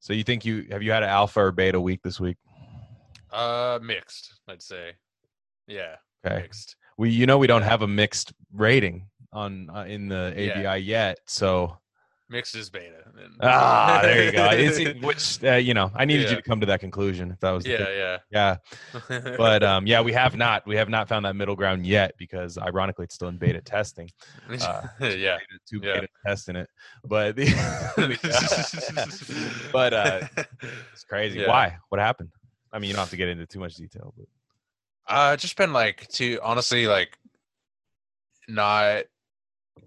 So you think you have you had an alpha or beta week this week? Uh, mixed, I'd say. Yeah, Okay. mixed. We you know we don't have a mixed rating on uh, in the ABI Yeah. yet. So Mixed is beta. and- ah, there you go. It- which uh, you know I needed you to come to that conclusion. If that was yeah, yeah. yeah. But um, yeah, we have not we have not found that middle ground yet because ironically it's still in beta testing. uh, yeah. Beta, two Yeah. beta testing it, but the, but uh, it's crazy. Yeah. Why? What happened? I mean, you don't have to get into too much detail, but Uh, just been like to honestly like not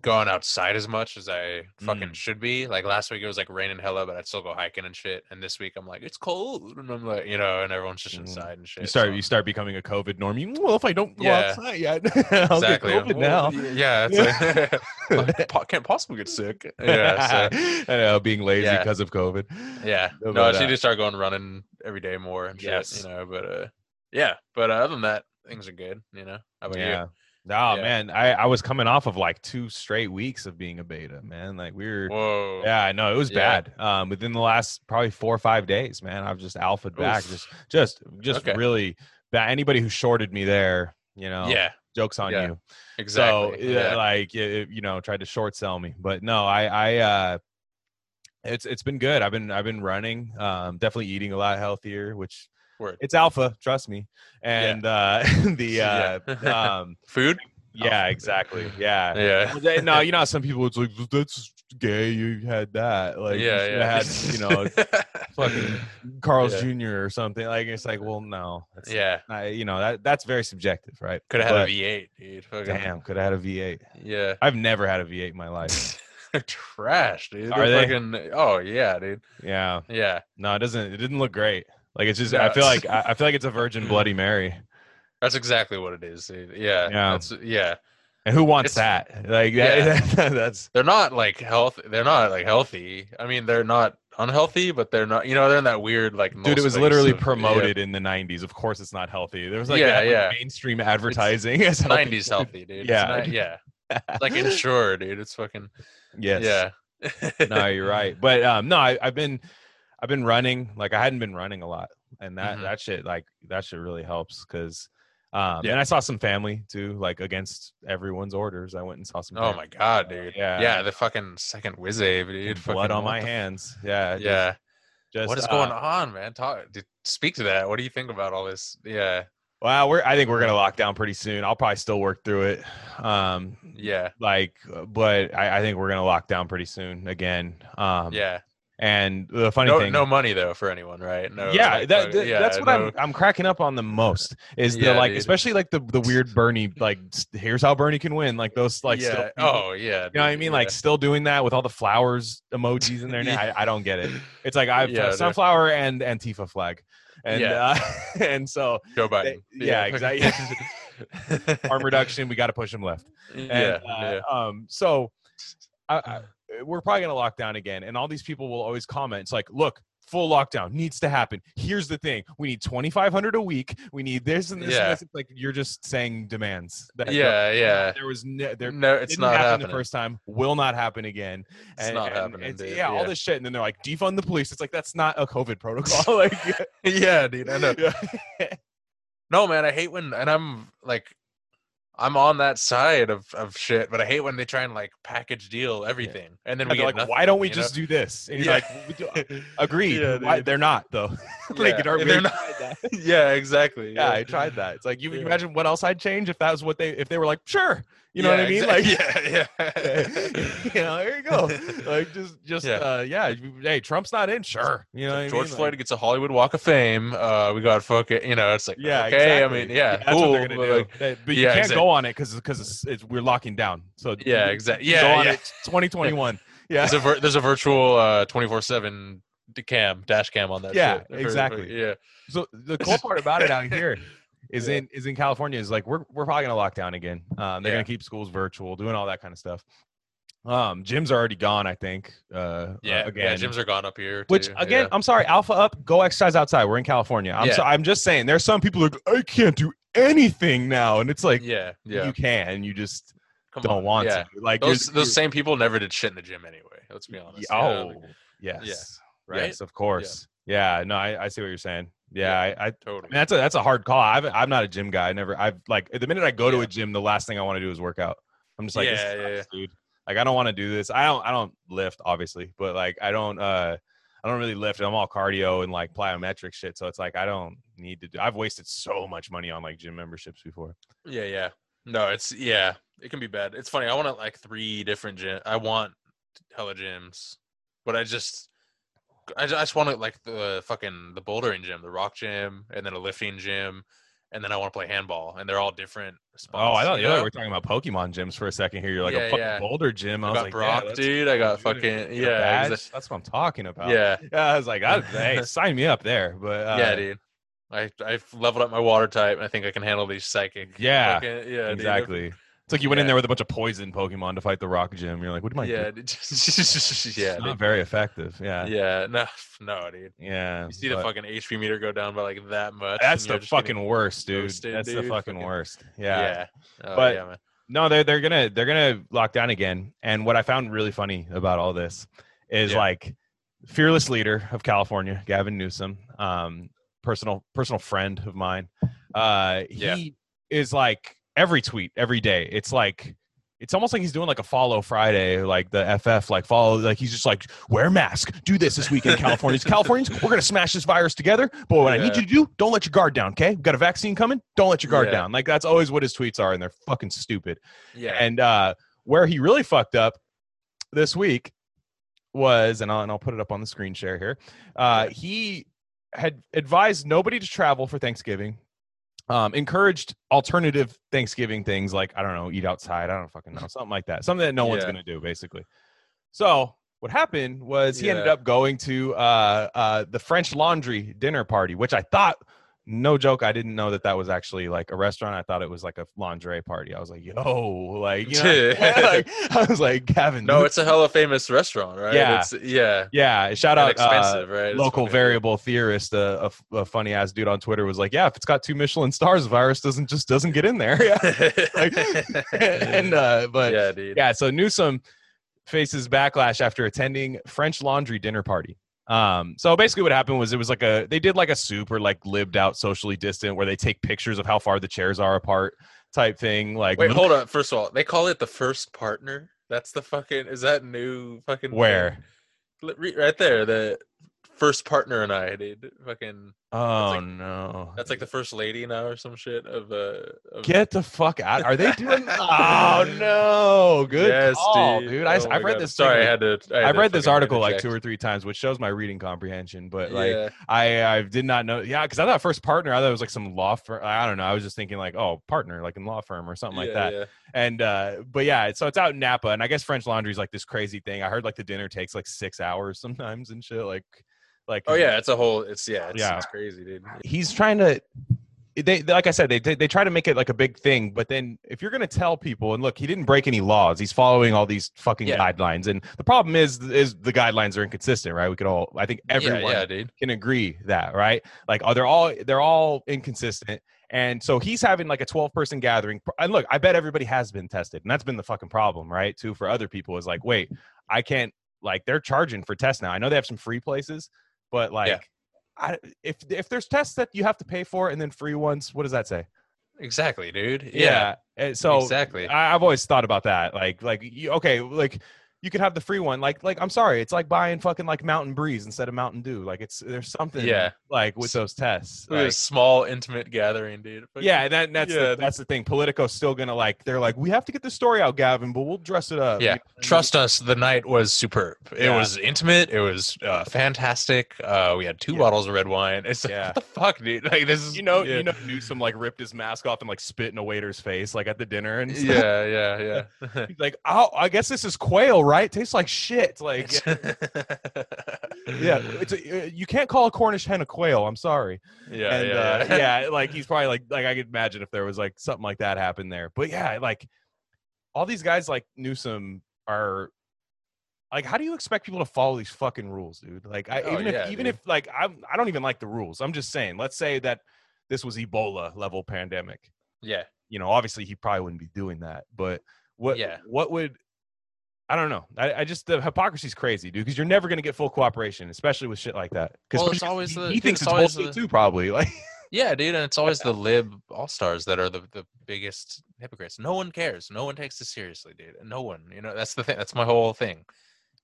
going outside as much as I fucking Mm. should be. Like last week it was like raining hella, but I'd still go hiking and shit. And this week I'm like it's cold, and I'm like you know, and everyone's just Mhm. inside and shit. you start so- you start becoming a COVID norm. You well, if I don't go Yeah. outside yet, I'll exactly get COVID now. Well, y- Yeah, it's like, po- can't possibly get sick. Yeah, so, I know being lazy Yeah. because of COVID. yeah. No, No, but, I should uh, just start going running every day more and shit. Yes. You know, but uh, yeah. But uh, other than that, things are good. You know, how about Yeah. you? Oh Yeah. man, I, I was coming off of like two straight weeks of being a beta, man. Like we were Whoa. Yeah, I know it was Yeah. bad. Um, within the last probably four or five days, man, I've just alphaed back, just, just, just Okay. really bad. Anybody who shorted me there, you know, Yeah. jokes on Yeah. you. Exactly. So, yeah, like, y- you know, tried to short sell me, but no, I, I, uh, it's it's been good. I've been I've been running, um, definitely eating a lot healthier, which Word. it's alpha, trust me. And uh, the uh, Yeah. um, Food. yeah, exactly, yeah. Yeah. No, you know, some people it's like that's gay. You had that, like, yeah. shoulda Yeah. had, you know, fucking Carl's Yeah. Jr. or something. Like it's like, well, no, yeah. You know, that that's very subjective, right? Could have had a V8, dude. Fucking, Damn, could have had a V8. Yeah. I've never had a V8 in my life. Trash, dude. Are They're they? Fucking, oh yeah, dude. Yeah, Yeah. no, it doesn't. It didn't look great. Like it's just. I feel like I, feel like it's a Virgin Bloody Mary. That's exactly what it is, dude. Yeah. Yeah. That's, yeah. And who wants It's- that? Like Yeah. that's They're not like health. They're not like healthy. I mean, they're not unhealthy, but they're not. You know, they're in that weird like. dude. It was literally of- yeah. promoted in the '90s. Of course, it's not healthy. There was like, Yeah, that, like, yeah. mainstream advertising. as healthy 90s healthy, dude. It's Yeah. not- yeah. It's like Ensure, dude. It's fucking. Yes. Yeah. no, you're right. But um, no, I, I've been, I've been running. Like I hadn't been running a lot, and that Mhm. that shit like that shit really helps because, um, Yeah. and I saw some family too. Like against everyone's orders, I went and saw some. Oh my god, dude. Yeah. Yeah. The fucking second whiz Abe, dude. blood Fucking on my the hands. Yeah. Yeah. Just, what is going uh, on, man? Talk. Dude, speak to that. What do you think about all this? Yeah. Well, we're. I think we're gonna lock down pretty soon. I'll probably still work through it. Um, Yeah. like, but I, I think we're gonna lock down pretty soon again. Um, Yeah. And the funny No, thing, no money though for anyone, right? No. yeah, like, that, uh, that- yeah, that's what no- I'm I'm cracking up on the most is the Yeah, like dude. especially like the the weird Bernie like here's how Bernie can win like those like yeah. people- Oh yeah. you know what I dude, mean like still doing that with all the flowers emojis in there now I, I don't get it it's like I've Yeah, uh, dude. sunflower and Antifa flag and Yeah. uh, and so Joe Biden. yeah, exactly. arm reduction we got to push him left and, yeah. uh, yeah. um so I, I, we're probably gonna lock down again and all these people will always comment it's like look full lockdown needs to happen here's the thing we need 2500 a week we need this and this Yeah. and this It's like you're just saying demands that Yeah, yeah. there was ne- there no, it's didn't happen happening. the first time will not happen again It's and, not and happening, it's- dude, yeah, all this shit and then they're like defund the police it's like that's not a covid protocol like yeah, dude. I know. yeah. No, man, I hate when, and I'm like, I'm on that side of, of shit, but I hate when they try and like package deal everything, and then we they're get like, nothing, why don't we just know? do this? And you're Yeah. like, "We do- agreed. Yeah, Why- they're not though. like, Yeah, we they're not- yeah, exactly. yeah, I tried that. It's like you, you Yeah. imagine what else I'd change if that was what they if they were like, sure, you know what I mean? exa- Like, yeah, yeah. you know, there you go. Like just just Yeah. uh yeah, hey, Trump's not in, sure. You know, I George mean? Floyd Like, gets a Hollywood Walk of Fame. Uh, we got fucking, you know, it's like, yeah, okay. exactly. I mean, yeah, that's cool. what they're gonna but, do. like, but you can't exact- go on it because because it's, it's we're locking down. So Yeah, exactly. yeah, go on yeah. it, 2021. Yeah, there's a vir- there's a virtual uh 24 seven cam dash cam on that. Yeah, shit. Exactly. yeah, So the cool part about it out here is Yeah. in is in California is like we're we're probably gonna lock down again. Um, they're Yeah. gonna keep schools virtual, doing all that kind of stuff. Um, gyms are already gone, I think. Uh, uh, yeah, again. yeah. Gyms are gone up here. Which again, yeah. I'm sorry, Alpha Up, go exercise outside. We're in California. I'm Yeah. so, I'm just saying, there's some people like I can't do anything now, and it's like yeah, yeah. you can, you just Come don't on, want to. Like you're- Those you're- those same people never did shit in the gym anyway. Let's be honest. oh Yeah, yes, right? Yes, of course. Yeah. no, I, I see what you're saying. Yeah, Yeah. I, I Totally. I mean, that's a that's a hard call. I've, I'm not a gym guy. I never. I've like the minute I go to Yeah. a gym, the last thing I want to do is work out. I'm just like, this Yeah, yeah, sucks, dude. Like I don't want to do this. I don't. I don't lift, obviously, but like I don't. uh I don't really lift. I'm all cardio and like plyometric shit. So it's like I don't need to do. I've wasted so much money on like gym memberships before. Yeah, yeah. No, it's yeah, it can be bad. It's funny. I want like three different gym. I want hella gyms, but I just, I just, I just want to like the fucking the bouldering gym, the rock gym, and then a lifting gym, and then I want to play handball, and they're all different spots. Oh, I thought you know? were talking about Pokemon gyms for a second here. You're like Yeah, a fucking yeah. boulder gym. I I was got like, Brock, yeah, dude. I got dude, fucking yeah, badge. exa- That's what I'm talking about. yeah, Yeah, I was like, I, hey, sign me up there. But uh, yeah, dude. I I've leveled up my water type, and I think I can handle these psychic. Yeah, fucking- yeah, dude. It's like you went in there with a bunch of poison Pokemon to fight the Rock Gym. You're like, what am I Yeah, doing? dude, yeah, It's not dude. very effective. Yeah, yeah. No, no, dude. yeah. You see the fucking HP meter go down by like that much. That's the fucking worst, dude. roasted, That's the fucking Fucking- worst. Yeah. Yeah. Oh, But- yeah, man. No, they're they're gonna they're gonna lock down again. And what I found really funny about all this is Yeah. like fearless leader of California, Gavin Newsom, um, personal personal friend of mine. Uh, he Yeah. is like every tweet every day. It's like it's almost like he's doing like a follow Friday, like the FF, like follow, like he's just like wear mask, do this this weekend, Californians. Californians, we're gonna smash this virus together. But what I need you to do, don't let your guard down, okay? We've got a vaccine coming, don't let your guard Yeah. down. Like that's always what his tweets are, and they're fucking stupid. Yeah. And uh, where he really fucked up this week was, and I'll, and I'll put it up on the screen share here. Uh, he had advised nobody to travel for Thanksgiving. Um, encouraged alternative Thanksgiving things like I don't know, eat outside. I don't fucking know, something like that. Something that no one's gonna do, basically. So what happened was he ended up going to uh, uh, the French Laundry dinner party, which I thought, no joke, I didn't know that that was actually like a restaurant. I thought it was like a lingerie party. I was like, yo, like, you know, like, I was like, Gavin, no, it's a hella famous restaurant, right? Yeah. It's, yeah. yeah. Shout out, expensive, uh, right? Local variable theorist, uh, a, a funny ass dude on Twitter was like, yeah, if it's got two Michelin stars, virus doesn't just doesn't get in there. Yeah. Like, and uh, but yeah, dude. yeah, so Newsom faces backlash after attending French Laundry dinner party. Um, so basically, what happened was it was like a they did like a super like lived out socially distant where they take pictures of how far the chairs are apart type thing. Like Wait, hold on. First of all, they call it the first partner. That's the fucking. Is that new fucking? where? Re- Right there, the first partner and I, dude. Fucking. Oh like- no! That's like the first lady now or some shit of uh. Of, Get the fuck out! Are they doing? oh no! Good yes, call, dude. dude. I, Oh have read God. this. Sorry, thing, I had to. I had I've to read this article like two or three times, which shows my reading comprehension. But like, yeah. I I did not know. Yeah, because I thought first partner. I thought it was like some law firm. I don't know. I was just thinking like, oh, partner, like in law firm or something like that. Yeah. And uh, but yeah, so it's out in Napa, and I guess French Laundry is like this crazy thing. I heard like the dinner takes like six hours sometimes and shit. Like, like Oh yeah, it's a whole. It's yeah. It's, Yeah. it's crazy, dude. he's trying to. They, like I said, they, they try to make it like a big thing, but then if you're gonna tell people, and look, he didn't break any laws, he's following all these fucking Yeah. guidelines, and the problem is is the guidelines are inconsistent, right? We could all, I think, everyone Yeah, yeah, can agree that right like oh, they're all they're all inconsistent and so he's having like a 12 person gathering and look i bet everybody has been tested and that's been the fucking problem right too for other people is like wait i can't like they're charging for tests now i know they have some free places but like I, if if there's tests that you have to pay for and then free ones what does that say Exactly, dude. Yeah. and so exactly. I, I've always thought about that. Like, like you, okay, like you could have the free one. Like, like I'm sorry, it's like buying fucking like Mountain Breeze instead of Mountain Dew. Like, it's there's something Yeah. like with those tests. Was a small, intimate gathering, dude. Fucking- yeah, and that, that's Yeah, the, that's the thing. Politico's still gonna like. They're like, we have to get the story out, Gavin, but we'll dress it up. Yeah, trust us. The night was superb. It Yeah. was intimate. It was uh, fantastic. Uh, we had two Yeah. bottles of red wine. It's like, Yeah. what the fuck, dude? Like this is You know, you know, Newsom like ripped his mask off and like spit in a waiter's face, like at the dinner and stuff. Yeah, yeah, yeah. He's like, oh, I guess this is quail, right? It tastes like shit. Like, yeah, it's a, uh, you can't call a Cornish hen a quail. I'm sorry. yeah, and yeah, uh, yeah. yeah, like he's probably like like I could imagine if there was like something like that happen there. But yeah, like all these guys like Newsom are like, how do you expect people to follow these fucking rules, dude? Like, I, Oh, even if even dude. if like I'm I don't even like the rules. I'm just saying, let's say that this was Ebola level pandemic. yeah. You know, obviously he probably wouldn't be doing that. But what Yeah. what would I don't know. I, I just the hypocrisy is crazy, dude. Because you're never gonna get full cooperation, especially with shit like that. Because Well, it's always he, the- he dude, thinks it's it's bullshit the- too, probably. Like, Yeah, dude, and it's always the lib all stars that are the, the biggest hypocrites. No one cares. No one takes this seriously, dude. No one. You know, that's the thing. That's my whole thing.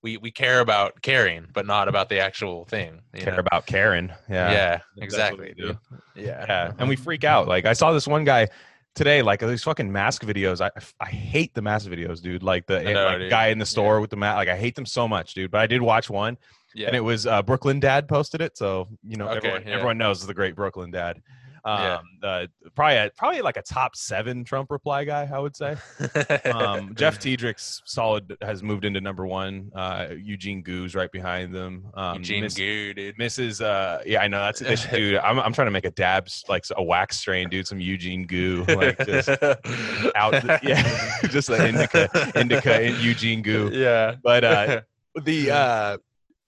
We we care about caring, but not about the actual thing. You care know? about Karen. Yeah, Yeah, exactly, dude. Yeah. Yeah, and we freak out. Like I saw this one guy today, like these fucking mask videos. I I hate the mask videos, dude. Like the know, like, dude. guy in the store with the mask. Like I hate them so much, dude. But I did watch one, yeah. and it was uh, Brooklyn Dad posted it, so you know Okay, everyone, yeah. everyone knows the great Brooklyn Dad. Um, Yeah. uh, probably a, probably like a top seven Trump reply guy, I would say. Um, Jeff Tiedrich's solid has moved into number one. Uh, Eugene Gu's right behind them. Um, Eugene Miss- Gu, dude. Mrs. Uh, yeah, I know that's they should do. I'm, I'm trying to make a dabs like a wax strain, dude. Some Eugene Gu, like just out. yeah, just like indica, indica, and Eugene Gu. yeah. But uh, the uh,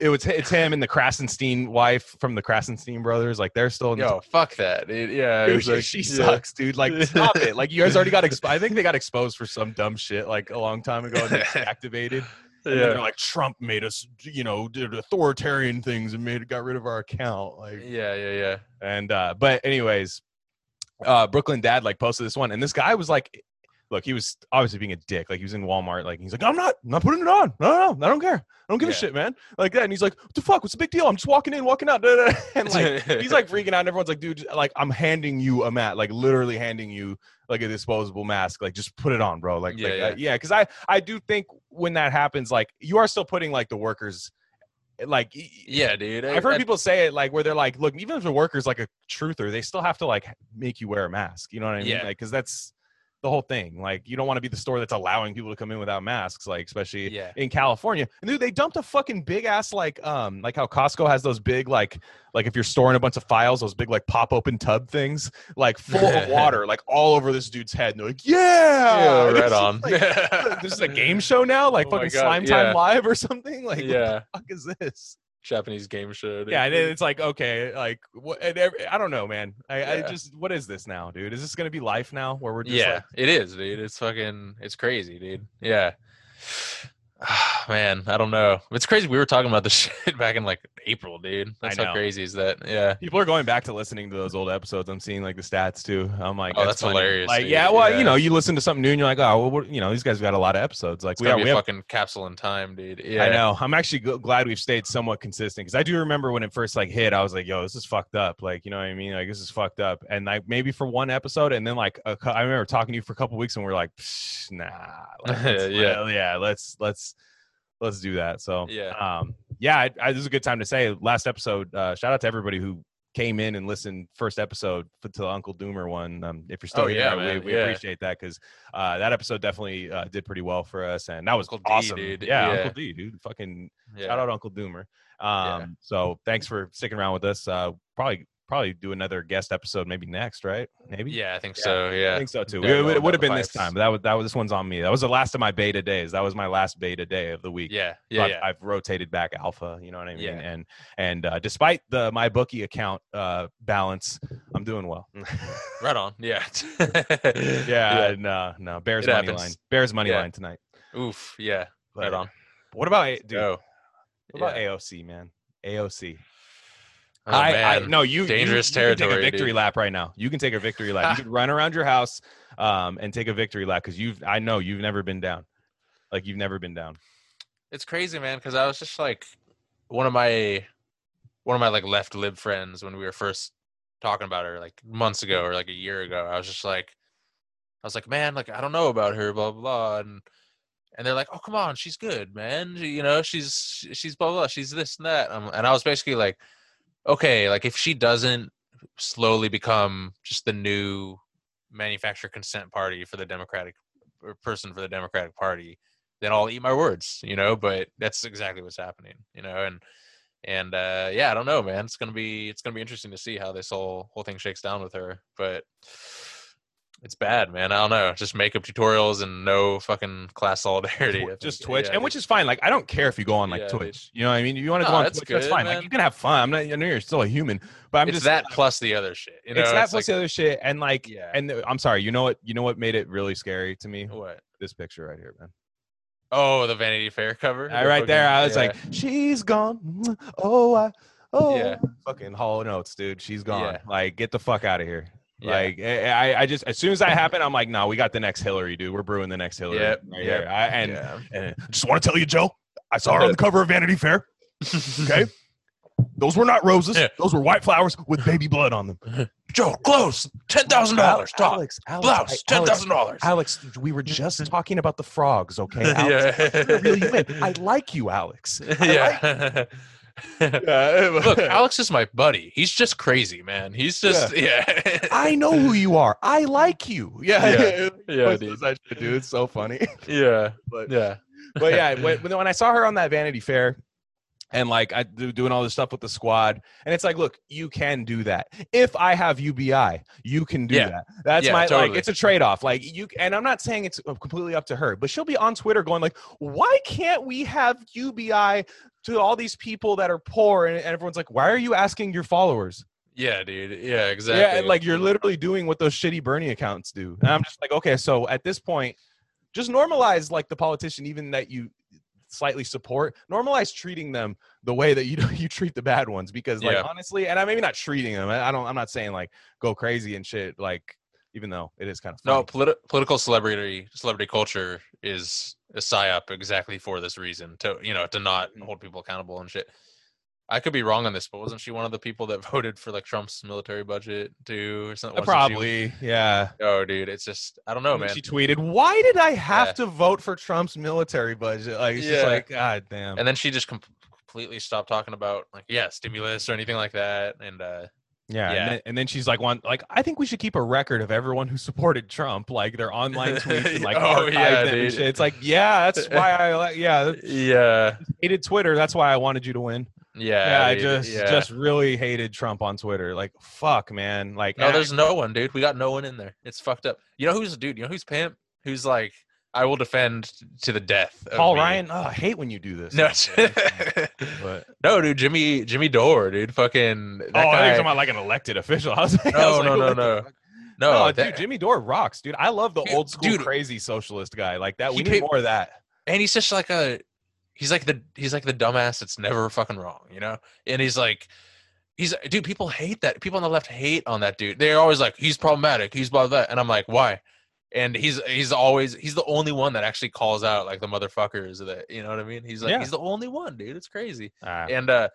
it was it's him and the Krassenstein wife from the Krassenstein brothers. Like they're still in the Yo, fuck that. Dude. Yeah. Dude, it's she, like- she yeah. sucks, dude. Like, stop it. Like, you guys already got exposed. I think they got exposed for some dumb shit like a long time ago and they activated. And Yeah. they're like, Trump made us, you know, did authoritarian things and made got rid of our account. Like, Yeah, yeah, yeah. and uh, but anyways, uh, Brooklyn Dad like posted this one, and this guy was like, look, he was obviously being a dick. Like he was in Walmart, like he's like, I'm not, I'm not putting it on. No, no, no I don't care. I don't give a shit, man. Like that, and he's like, what the fuck? What's the big deal? I'm just walking in, walking out, and like he's like freaking out. And everyone's like, dude, like I'm handing you a mat, like literally handing you like a disposable mask. Like just put it on, bro. Like Yeah, like, yeah. uh, yeah. Because I I do think when that happens, like you are still putting like the workers, like y- y- yeah, dude. I- I've heard I- people say it like where they're like, look, even if the worker's like a truther, they still have to like make you wear a mask. You know what I mean? Yeah. Like, because that's the whole thing. Like, you don't want to be the store that's allowing people to come in without masks, like especially Yeah. in California. And dude, they dumped a fucking big ass like um like how Costco has those big like like if you're storing a bunch of files, those big like pop open tub things, like full of water, like all over this dude's head. And they're like, yeah, Yeah, right on. like, this is a game show now, like Oh fucking Slime Time. Live or something. Like, yeah. what the fuck is this? Japanese game show. Dude. Yeah, and it's like okay, like what? And every, I don't know, man. I, I just what is this now, dude? Is this gonna be life now, where we're just yeah, like, it is, dude. It's fucking, it's crazy, dude. Yeah. Man, I don't know. It's crazy. We were talking about this shit back in like April, dude. That's how crazy is that? Yeah. people are going back to listening to those old episodes. I'm seeing like the stats too. I'm like, Oh, that's funny. hilarious, Like, dude. yeah, well, Yeah. you know, you listen to something new and you're like, oh, well, you know, these guys got a lot of episodes. Like It's we, are, we a have fucking capsule in time, dude. Yeah. I know. I'm actually glad we've stayed somewhat consistent because I do remember when it first like hit, I was like, "Yo, this is fucked up." Like, you know what I mean? Like, this is fucked up. And like maybe for one episode, and then like a I remember talking to you for a couple weeks, and we are like, Psh, "Nah, like, Yeah. yeah, let's let's let's do that." So Yeah. um, yeah, I, I, this is a good time to say last episode. Uh, shout out to everybody who came in and listened first episode to the Uncle Doomer one. Um, if you're still Oh, here, yeah, we, man, we yeah. appreciate that because uh, that episode definitely uh, did pretty well for us, and that was Uncle D, awesome, dude. Yeah, Yeah. Uncle D, dude, fucking shout out Uncle Doomer. Um, so thanks for sticking around with us. Uh, probably probably do another guest episode maybe next, right? Maybe. Yeah, I think Yeah. so. Yeah. I think so too. Yeah, it, it would have been this time, but that was that was this one's on me. That was the last of my beta days. That was my last beta day of the week. Yeah. Yeah. I've, Yeah. I've rotated back alpha. You know what I mean? Yeah. And and uh, despite the my bookie account uh, balance, I'm doing well. Right on. Yeah. yeah, no, no. Bears It money happens. line. Bears money Yeah. line tonight. Oof. Yeah. Right on. What about A- dude? Go. What about Yeah. AOC, man? AOC. Oh, I, I no, you Dangerous you, you can take a victory dude. lap right now. You can take a victory lap. You can run around your house um, and take a victory lap because you've. I know you've never been down. Like you've never been down. it's crazy man because i was just like one of my one of my like left lib friends when we were first talking about her like months ago or like a year ago i was just like i was like man like i don't know about her blah blah blah and and they're like oh come on she's good man She- you know she's she's blah blah, blah. she's this and that um, and i was basically like okay like if she doesn't slowly become just the new manufacturer consent party for the democratic or person for the democratic party then I'll eat my words, you know. But that's exactly what's happening, you know. And and uh, yeah, I don't know, man. It's gonna be it's gonna be interesting to see how this whole whole thing shakes down with her. But it's bad, man. I don't know. Just makeup tutorials and no fucking class solidarity. Just. Twitch, Yeah, and which is fine. Like I don't care if you go on like Yeah. Twitch. You know what I mean? You want to go on that's Twitch, that's good, fine. Like you can have fun. I'm not. I know you're still a human, but I'm it's just that plus the other shit. You know, it's that it's plus like, the other shit, and like, Yeah. and the- I'm sorry. You know what? You know what made it really scary to me? what? This picture right here, man. Oh, the Vanity Fair cover. The right there, I was yeah. like, "She's gone." Oh, I, oh, Yeah. fucking Hall Notes, dude. She's gone. Like, get the fuck out of here. Yeah. Like, I, I- I just as soon as that happened, I'm like, "No, we got the next Hillary, dude. We're brewing the next Hillary Yep, right yep, here." I, and, yeah. and I just want to tell you, Joe, I saw her on the cover of Vanity Fair. Okay, those were not roses; Yeah. those were white flowers with baby blood on them. Joe, close. Ten thousand dollars. Alex, Alex, blouse. I, ten thousand dollars. Alex, we were just talking about the frogs, okay? Alex, Yeah. reel you. I like you, Alex. I like yeah. Yeah, Look, Alex is my buddy. He's just crazy, man. He's just yeah. I know who you are. I like you. Yeah, Yeah. yeah, dude. dude. It's so funny. Yeah. But Yeah. but yeah, when, when I saw her on that Vanity Fair, and like I do doing all this stuff with the squad, and it's like, look, you can do that. If I have UBI, you can do Yeah. that. That's Yeah, my like. It's a trade off. Like you, and I'm not saying it's uh, completely up to her, but she'll be on Twitter going like, why can't we have UBI to all these people that are poor? And, and everyone's like, why are you asking your followers? Yeah, dude. Yeah, exactly. Yeah, and like you're literally doing what those shitty Bernie accounts do. And I'm just like, okay, so at this point, just normalize like the politician, even that you slightly support, normalize treating them the way that you you treat the bad ones. Because like Yeah. honestly, and I maybe not treating them. I I don't. I'm not saying like go crazy and shit. Like even though it is kind of no politi- political celebrity celebrity culture is a psyop exactly for this reason to you know to not hold people accountable and shit. I could be wrong on this, but wasn't she one of the people that voted for like Trump's military budget too, or something? She- probably yeah. Oh, dude, it's just I don't know, man. She tweeted, "Why did I have Yeah. to vote for Trump's military budget?" Like it's just Yeah. like, God damn. and then she just com- completely stopped talking about like yeah stimulus or anything like that and uh Yeah, Yeah. And, then, and then she's like, "One, like I think we should keep a record of everyone who supported Trump, like their online tweets and like Oh, yeah, them and shit." It's like, yeah, that's why I like, yeah, yeah hated Twitter. That's why I wanted you to win. Yeah Yeah, I just yeah. just really hated Trump on Twitter. Like, fuck, man. Like, no there's no one dude we got no one in there it's fucked up you know who's dude you know who's pimp who's like i will defend to the death Paul me. Ryan. Oh, I hate when you do this. no but no dude jimmy jimmy dore dude fucking that oh, I think talking about like an elected official. I was like, I No, like, no, no, no. no, No, that- dude, Jimmy Dore rocks, dude. I love the Dude, old school dude. crazy socialist guy like that. We need paid- more of that. and he's just like a he's like the he's like the dumbass that's never fucking wrong you know and he's like he's dude people hate that people on the left hate on that dude they're always like he's problematic he's blah blah and i'm like why and he's he's always he's the only one that actually calls out like the motherfuckers that you know what i mean he's like Yeah. he's the only one dude it's crazy Ah. and uh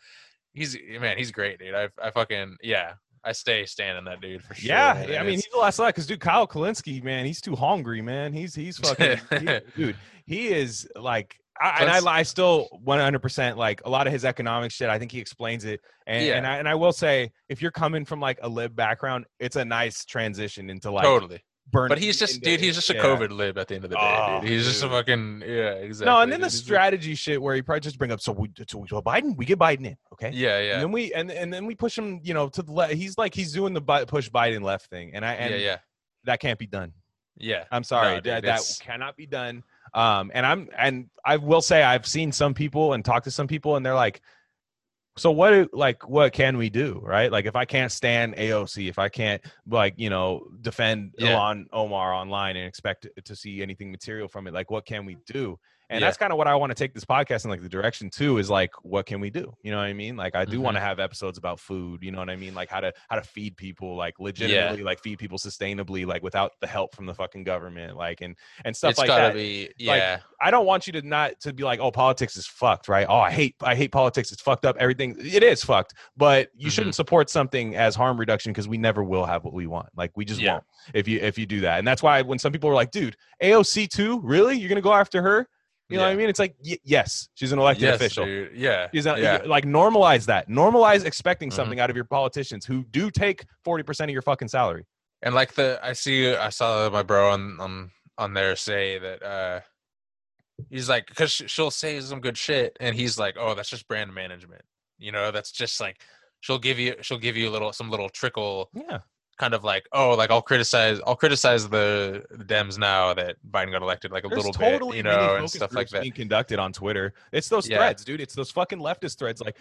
he's man he's great dude i i fucking yeah i stay standing that dude for sure Yeah, man, I mean, he's the last left because dude, Kyle Kulinski, man, he's too hungry, man. He's he's fucking, he- dude. He is like, I, and I, I still 100 percent like a lot of his economic shit. I think he explains it, and Yeah. and I and I will say, if you're coming from like a lib background, it's a nice transition into like totally burn. but he's just dude he's just a yeah. covid lib at the end of the day Oh, dude he's just a fucking yeah exactly No, and then dude. the He's strategy shit where he probably just bring up so we so, so Biden we get Biden in, okay? Yeah, And yeah, then we and and then we push him, you know, to the left. He's like he's doing the push Biden left thing, and I and yeah, yeah, that can't be done. yeah. I'm sorry, dude, that, that cannot be done. Um, and I'm and I will say I've seen some people and talked to some people, and they're like, so what? do- Like, what can we do, right? Like, if I can't stand AOC, if I can't like you know defend Yeah. Ilhan Omar online and expect to see anything material from it, like, what can we do? And Yeah. that's kind of what I want to take this podcast in like the direction too is like what can we do? You know what I mean? Like I do Mm-hmm. want to have episodes about food, you know what I mean? Like how to how to feed people like legitimately like feed people sustainably like without the help from the fucking government like and and stuff It's like gotta that. be Like, yeah, I don't want you to not to be like, oh, politics is fucked, right? Oh, I hate I hate politics. It's fucked up. Everything it is fucked. But you Mhm. shouldn't support something as harm reduction because we never will have what we want. Like we just Yeah. won't if you if you do that. And that's why when some people were like, dude, AOC too, really? You're gonna go after her? You know what I mean? It's like y- yes, she's an elected yes, official. dude. Yeah, She's yeah, like normalize that. Normalize expecting Mhm. something out of your politicians who do take forty percent of your fucking salary. and like the I see I saw my bro on on on there say that uh he's like because she'll say some good shit and he's like oh that's just brand management you know that's just like she'll give you she'll give you a little some little trickle Yeah. Kind of like oh like I'll criticize I'll criticize the, the Dems now that Biden got elected like a There's little totally bit you know and stuff like that being conducted on Twitter. It's those Yeah. threads, dude. It's those fucking leftist threads. Like,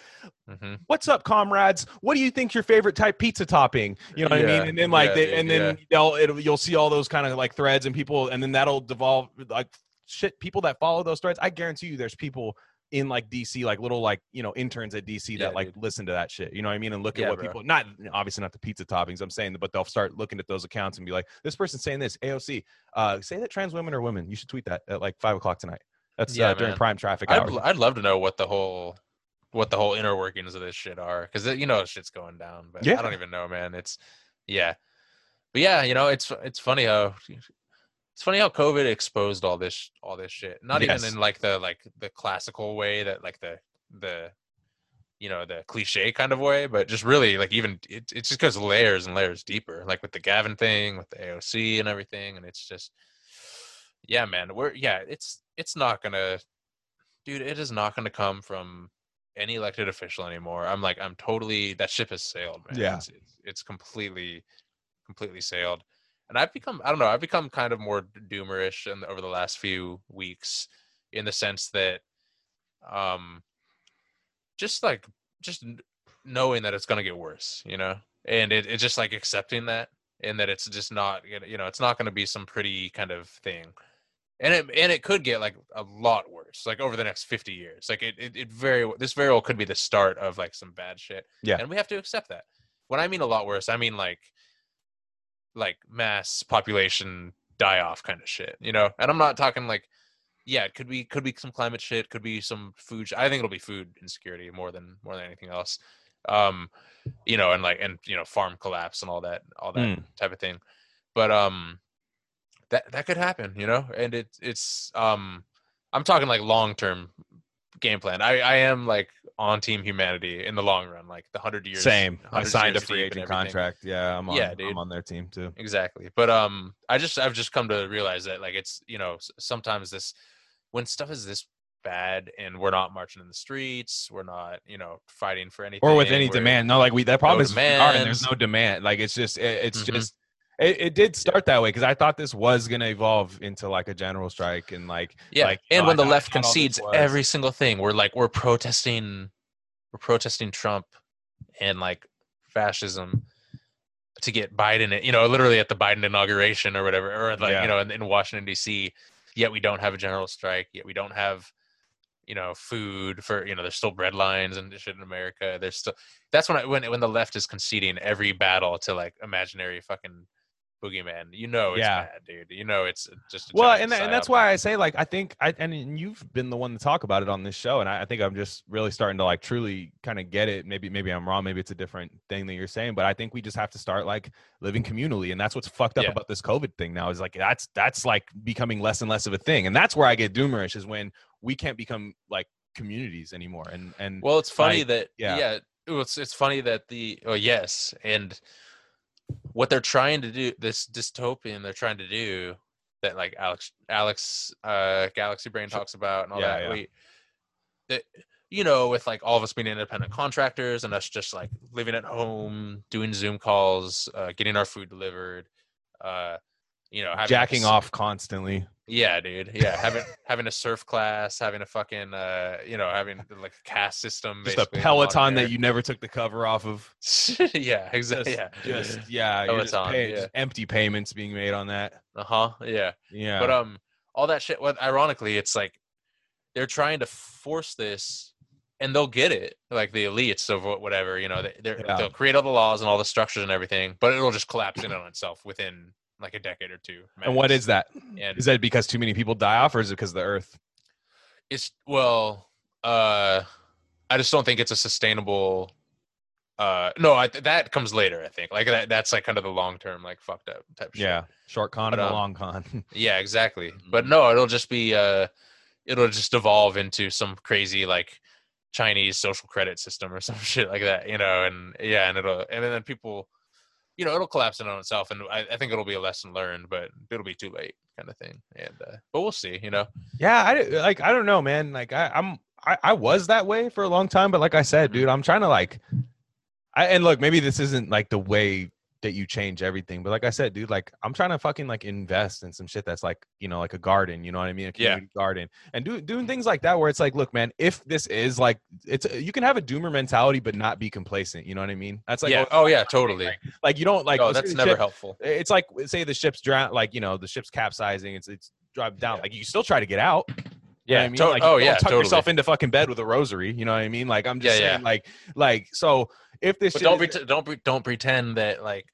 hmm what's up, comrades? What do you think your favorite type pizza topping? You know what I mean? And then like, yeah, they, and then they'll you'll see all those kind of like threads and people, and then that'll devolve like shit people that follow those threads i guarantee you there's people in like dc like little like you know interns at dc Yeah, that like dude. listen to that shit you know what i mean and look at what bro. people not obviously not the pizza toppings i'm saying but they'll start looking at those accounts and be like this person's saying this aoc uh say that trans women are women you should tweet that at like five o'clock tonight that's Yeah, uh, during prime traffic I'd, hours I'd love to know what the whole what the whole inner workings of this shit are because you know shit's going down but Yeah. i don't even know man it's yeah but yeah you know it's it's funny how it's funny how covid exposed all this all this shit not Yes. even in like the like the classical way that like the the you know the cliche kind of way but just really like even it, it just goes layers and layers deeper like with the gavin thing with the aoc and everything and it's just yeah man we're yeah it's it's not gonna dude it is not gonna come from any elected official anymore i'm like i'm totally that ship has sailed man Yeah. it's, it's, it's completely completely sailed and i've become i don't know i've become kind of more doomerish in, over the last few weeks in the sense that um just like just knowing that it's gonna get worse you know? And it, it's just like accepting that and that it's just not you know it's not gonna be some pretty kind of thing. And it and it could get like a lot worse like over the next 50 years. Like it, it, it very this very well could be the start of like some bad shit. Yeah. and we have to accept that. When i mean a lot worse i mean like like mass population die off kind of shit you know? And i'm not talking like yeah it could be could be some climate shit could be some food sh- i think it'll be food insecurity more than more than anything else. Um you know and like and you know farm collapse and all that all that Mm. type of thing. But um that that could happen you know? And it it's um i'm talking like long term game plan i i am like on team humanity in the long run like the 100 years same i signed a free agent contract yeah i'm on Yeah, dude. i'm on their team too exactly but um i just i've just come to realize that like it's you know sometimes this when stuff is this bad and we're not marching in the streets we're not you know fighting for anything or with any we're- demand. No, like we that problem no is we are and there's no demand. Like it's just it, it's Mhm. just it, it did start that way because I thought this was gonna evolve into like a general strike and like yeah like, and no, when I the left I thought all this concedes every single thing we're like we're protesting we're protesting trump and like fascism to get biden you know literally at the biden inauguration or whatever or like Yeah. you know in, in washington dc yet we don't have a general strike yet we don't have you know food for you know there's still bread lines and shit in america there's still that's when I, when when the left is conceding every battle to like imaginary fucking boogeyman you know it's Yeah. bad dude you know it's just a well and, tha- and that's why i say like i think i and you've been the one to talk about it on this show and i, I think i'm just really starting to like truly kind of get it maybe maybe i'm wrong maybe it's a different thing that you're saying but i think we just have to start like living communally and that's what's fucked up Yeah. about this covid thing now is like that's that's like becoming less and less of a thing and that's where i get doomerish is when we can't become like communities anymore and and Well, it's funny like, that yeah. yeah, it's it's funny that the oh yes, and what they're trying to do this dystopian they're trying to do that like Alex Alex uh Galaxy Brain talks about and all Yeah, that yeah. we that you know with like all of us being independent contractors and us just like living at home doing Zoom calls uh getting our food delivered uh you know having like, a jacking off constantly yeah, dude. Yeah, having having a surf class, having a fucking uh, you know, having like a caste system. just a basically in the modern peloton that you never took the cover off of yeah, exactly. just, Yeah, just yeah just Peloton, paying- yeah. just empty payments being made on that uh huh. Yeah, yeah but um, all that shit. What ironically, it's like they're trying to force this, and they'll get it. Like the elites of whatever, you know, they, Yeah. they'll create all the laws and all the structures and everything, but it'll just collapse in on itself within like a decade or two. and what max. that And Is that because too many people die off, or is it because of the Earth? it's well uh i just don't think it's a sustainable uh no I, that comes later i think like that that's like kind of the long term like fucked up type shit. Yeah, short con But, and a um, long con. yeah exactly but no it'll just be uh it'll just evolve into some crazy like chinese social credit system or some shit like that you know and yeah and it'll and then people you know it'll collapse in on itself and I, I think it'll be a lesson learned but it'll be too late kind of thing and uh, but we'll see you know yeah, I like. I don't know, man. Like I, I'm, I, I was that way for a long time, but like I said, dude, I'm trying to like. I and look, maybe this isn't like the way that you change everything, but like I said, dude, like I'm trying to fucking like invest in some shit that's like you know like a garden, you know what I mean, a Yeah. garden, and do, doing things like that where it's like, look, man, if this is like, it's uh, you can have a doomer mentality but not be complacent, you know what I mean? That's like yeah oh yeah totally like, like you don't like oh that's never ship- helpful it's like say the ship's drown like you know the ship's capsizing it's it's dropped down. Yeah. Like you still try to get out. You know I mean? to- like, oh yeah, tuck totally. yourself into fucking bed with a rosary. You know what I mean? Like I'm just Yeah, saying, like, like so if this But don't is- don't pre- don't pretend that like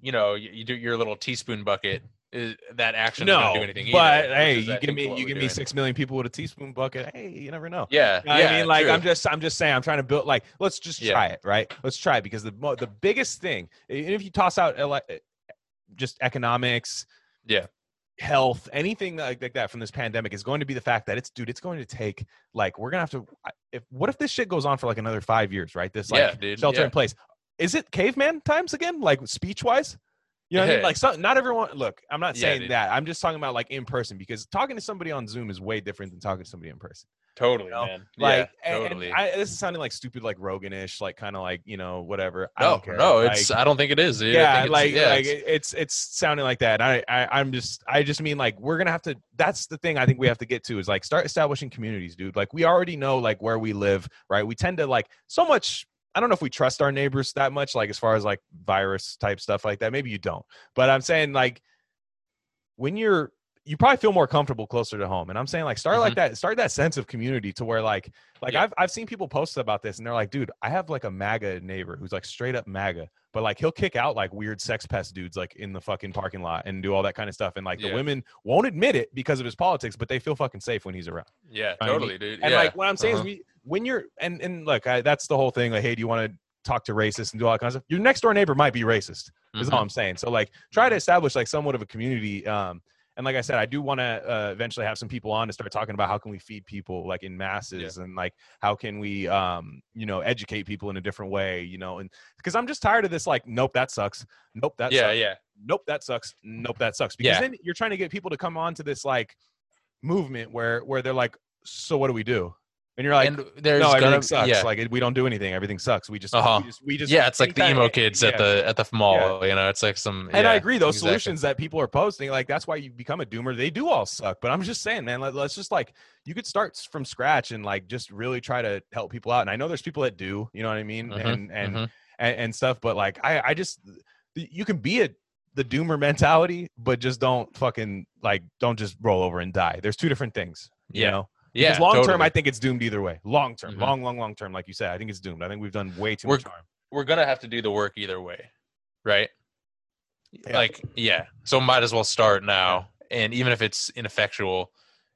you know you, you do your little teaspoon bucket. Is, that action no, do anything. but either, hey, you give me you give me six million people with a teaspoon bucket. Hey, you never know. Yeah, You know yeah. I mean, like true. I'm just, I'm just saying, I'm trying to build, like, let's just Yeah. try it, right? Let's try it because the the biggest thing, even if you toss out uh, ele- just economics, Yeah. health, anything like, like that from this pandemic is going to be the fact that it's, dude, it's going to take, like, we're gonna have to, if what if this shit goes on for like another five years, right? This like Yeah, dude, shelter yeah. in place. Is it caveman times again, like speech wise? You know what I mean? Like, some, not everyone. Look, I'm not saying dude. that. I'm just talking about like in person because talking to somebody on Zoom is way different than talking to somebody in person. totally, know, man. Like, yeah, and- and totally. I, this is sounding like stupid, like Roganish, like kind of like you know whatever. I no, don't care. no, Like, it's. I don't think it is. Dude. Yeah, it's- like yeah, like it's- it's it's sounding like that. I, I I'm just I just mean like we're gonna have to. That's the thing I think we have to get to is like start establishing communities, dude. Like we already know like where we live, right? We tend to like so much. I don't know if we trust our neighbors that much, like as far as like virus type stuff like that. Maybe you don't, but I'm saying like when you're you probably feel more comfortable closer to home. And I'm saying like start like that, start that sense of community to where like like Yeah. I've I've seen people post about this and they're like, dude, I have like a MAGA neighbor who's like straight up MAGA, but like he'll kick out like weird sex pest dudes like in the fucking parking lot and do all that kind of stuff. And like the women won't admit it because of his politics, but they feel fucking safe when he's around. yeah, totally, dude. And yeah. like what I'm saying uh-huh. is we when you're and and look, I, that's the whole thing. Like, hey, do you want to talk to racists and do all that kind of stuff? Your next door neighbor might be racist is Mhm. all I'm saying. So like try to establish like somewhat of a community. Um, and like I said, I do want to uh, eventually have some people on to start talking about how can we feed people like in masses and like how can we um, you know educate people in a different way, you know, and because I'm just tired of this like nope that sucks, nope that yeah, sucks, yeah, nope that sucks, nope that sucks. Because Yeah. then you're trying to get people to come on to this like movement where where they're like so what do we do? And you're like and there's no, everything gonna sucks. yeah, Like we don't do anything. Everything sucks. We just, Uh-huh. we just, we just yeah. It's like the emo kids at the at the mall. You know, it's like some. And I agree, those exactly. solutions that people are posting, like that's why you become a doomer. They do all suck. But I'm just saying, man, let, us just like you could start from scratch and like just really try to help people out. And I know there's people that do, you know what I mean, Mhm, and and, mhm. and and stuff. But like I, I just you can be a the doomer mentality, but just don't fucking like don't just roll over and die. There's two different things. You Yeah. know? Yeah, long term, totally. I think it's doomed either way. Long term, Mhm. long, long, long term, like you said, I think it's doomed. I think we've done way too We're- much harm. we're gonna have to do the work either way, right? Yeah. Like, yeah. So might as well start now, and even if it's ineffectual,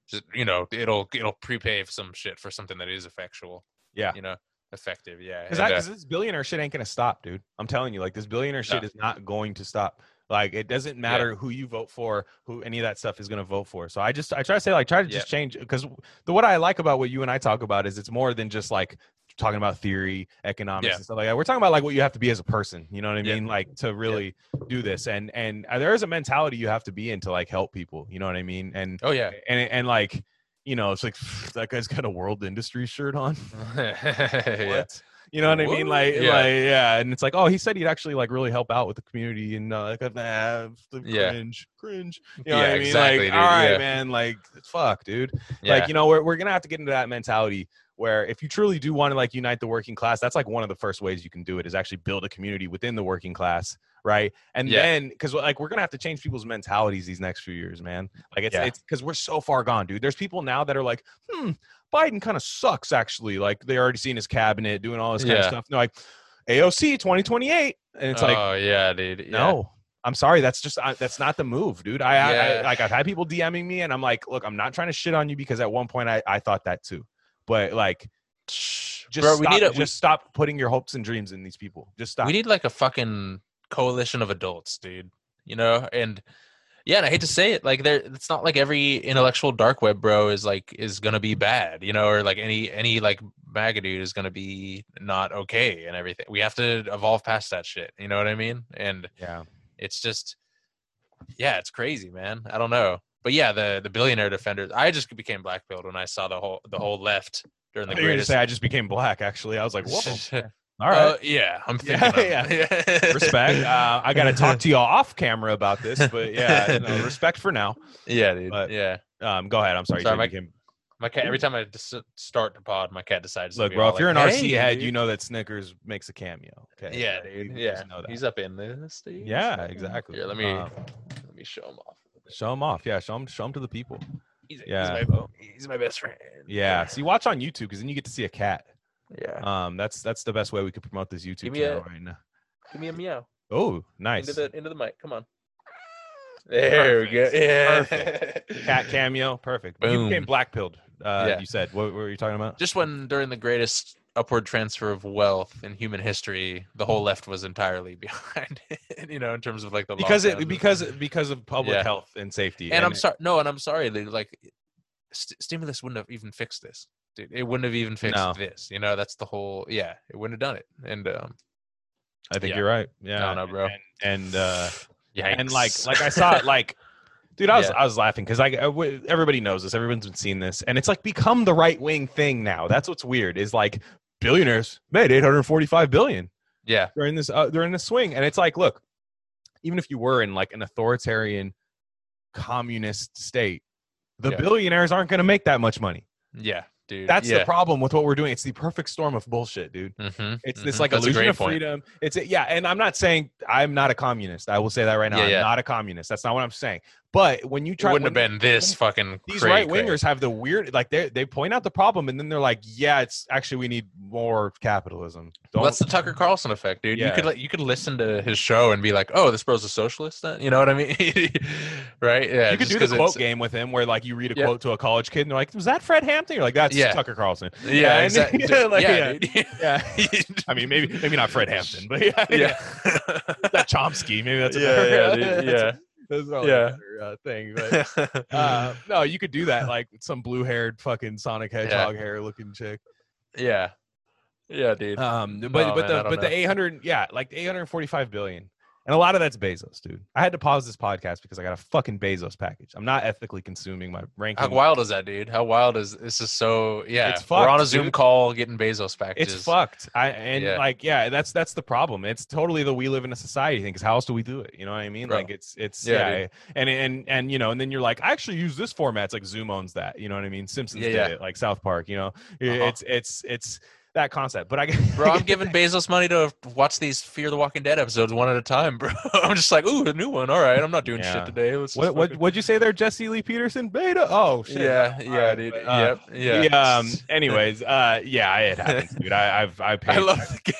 just you know, it'll it'll prepay some shit for something that is effectual. Yeah. You know, effective. Yeah. Because uh, this billionaire shit ain't gonna stop, dude. I'm telling you, like this billionaire shit No. is not going to stop. Like it doesn't matter who you vote for, who any of that stuff is gonna vote for. So I just I try to say like try to just change because the what I like about what you and I talk about is it's more than just like talking about theory, economics, Yeah. and stuff like that. We're talking about like what you have to be as a person. You know what I Yeah. mean? Like to really do this, and and uh, there is a mentality you have to be in to like help people. You know what I mean? And oh yeah. and and like you know, it's like that guy's got a world industry shirt on. yeah. What? You know what I mean? Like, Yeah. like, yeah. And it's like, oh, he said he'd actually like really help out with the community, and uh, like, nah, the Yeah. cringe, cringe. You know Yeah, what I mean? exactly, like, dude. all right, Yeah. man. Like, fuck, dude. Like, you know, we're we're gonna have to get into that mentality where if you truly do want to like unite the working class, that's like one of the first ways you can do it is actually build a community within the working class, right? And Yeah. then because like we're gonna have to change people's mentalities these next few years, man. Like it's Yeah. it's because we're so far gone, dude. There's people now that are like, hmm, Biden kind of sucks actually. Like they already seen his cabinet doing all this kind of stuff. And they're like AOC 2028, and it's like oh yeah, dude. Yeah. no. I'm sorry. That's just I, that's not the move, dude. I, I, I, like I've had people DMing me, and I'm like, look, I'm not trying to shit on you because at one point I, I thought that too, but like, just Bro, we stop, need a- just we- stop putting your hopes and dreams in these people. Just stop. We need like a fucking coalition of adults, dude. You know, and yeah, and I hate to say it, like there, it's not like every intellectual dark web bro is like is gonna be bad, you know, or like any any like MAGA dude is gonna be not okay and everything. We have to evolve past that shit. You know what I mean? And yeah, it's just, yeah, it's crazy, man. I don't know, but yeah, the the billionaire defenders. I just became black pilled when I saw the whole the whole left during the greatest. say I just became black. Actually, I was like, whoa, all Uh, yeah, I'm Yeah, thinking. yeah. respect. Uh, I got to talk to y'all off camera about this, but yeah, no, respect for now. Yeah, dude. But- yeah. Um, go ahead. I'm sorry. you Sorry, my- you became- My cat. Every time I dis- start the pod, my cat decides. to Look, bro, if you're an like, RC "Hey, head, dude." you know that Snickers makes a cameo. Okay. Yeah, dude. you Yeah, know that. he's up in this. Dude. Yeah, exactly. Here, let me Um, let me show him off. Show him off. Yeah, show him show him to the people. He's, Yeah. he's, my, he's my best friend. Yeah. See, watch on YouTube because then you get to see a cat. Yeah. Um, that's that's the best way we could promote this YouTube Give me a- channel right now. Give me a meow Oh, nice. into the into the mic. Come on. There we go. Perfect. Yeah. Perfect. Cat cameo, perfect. You became Boom. black pilled. Uh, Yeah. You said what, what were you talking about? Just when during the greatest upward transfer of wealth in human history, the whole left was entirely behind it. You know, in terms of like the Because it because because of public Yeah. health and safety. and I'm sorry. No, and I'm sorry. Like, st- stimulus wouldn't have even fixed this. Dude, it wouldn't have even fixed No. this. You know, that's the whole. Yeah, it wouldn't have done it. And um, I think Yeah. you're right. Yeah. no, bro. And, and uh, yeah, and like like I saw it like dude I was Yeah. I was laughing because I w- everybody knows this everyone's been seeing this and it's like become the right wing thing now that's what's weird is like billionaires made 845 billion yeah, during this uh, during this swing and it's like look even if you were in like an authoritarian communist state the Yeah. billionaires aren't going to make that much money yeah, dude. that's yeah. the problem with what we're doing it's the perfect storm of bullshit dude Mhm, it's this mhm. like That's a illusion great of point. freedom. It's a, yeah, and I'm not saying I'm not a communist. I will say that right now. Yeah, I'm yeah. not a communist. That's not what I'm saying. But when you try, It wouldn't have been this fucking. These cray right wingers have the weird, like they they point out the problem, and then they're like, "Yeah, it's actually we need more capitalism." Don't, Well, that's the Tucker Carlson effect, dude. You could you could listen to his show and be like, "Oh, this bro's a socialist." Then you know what I mean, right? Yeah, you could do the quote game with him, where like you read a Yeah. quote to a college kid, and they're like, "Was that Fred Hampton?" You're like, "That's Yeah. Tucker Carlson." Yeah, and- exactly. yeah, like, yeah, yeah. Yeah. I mean, maybe maybe not Fred Hampton, but yeah, yeah, that Chomsky. Maybe that's a yeah, better, yeah, dude, yeah. That's probably Yeah. uh, thing. But uh, no, you could do that like some blue-haired fucking Sonic Hedgehog hair looking chick. yeah, yeah, dude. Um, but Oh, but man, the but the 800, yeah, like 845 billion, and a lot of that's Bezos, dude. I had to pause this podcast because I got a fucking Bezos package. I'm not ethically consuming my ranking. How wild is that, dude? How wild is this? Is so yeah. It's fucked, We're on a Zoom dude. call getting Bezos packages. It's fucked. I and Yeah. like yeah, that's that's the problem. It's totally the we live in a society thing. Because how else do we do it? You know what I mean? Bro. Like it's it's Yeah, yeah, and and and you know, and then you're like, I actually use this format. It's like Zoom owns that. You know what I mean? Simpsons Yeah, did it, like South Park. You know, Uh-huh. it's it's it's that concept. But I Bro, I'm giving Bezos money to watch these Fear the Walking Dead episodes one at a time, bro. I'm just like, ooh, a new one. All right, I'm not doing Yeah. shit today. Let's What what fucking- what'd you say there, Jesse Lee Peterson? Beta. Oh shit. Yeah, All yeah, right, dude. but, uh, yep, yeah. the, um. Anyways, uh, yeah, it happens, dude. I, I've I paid. I love the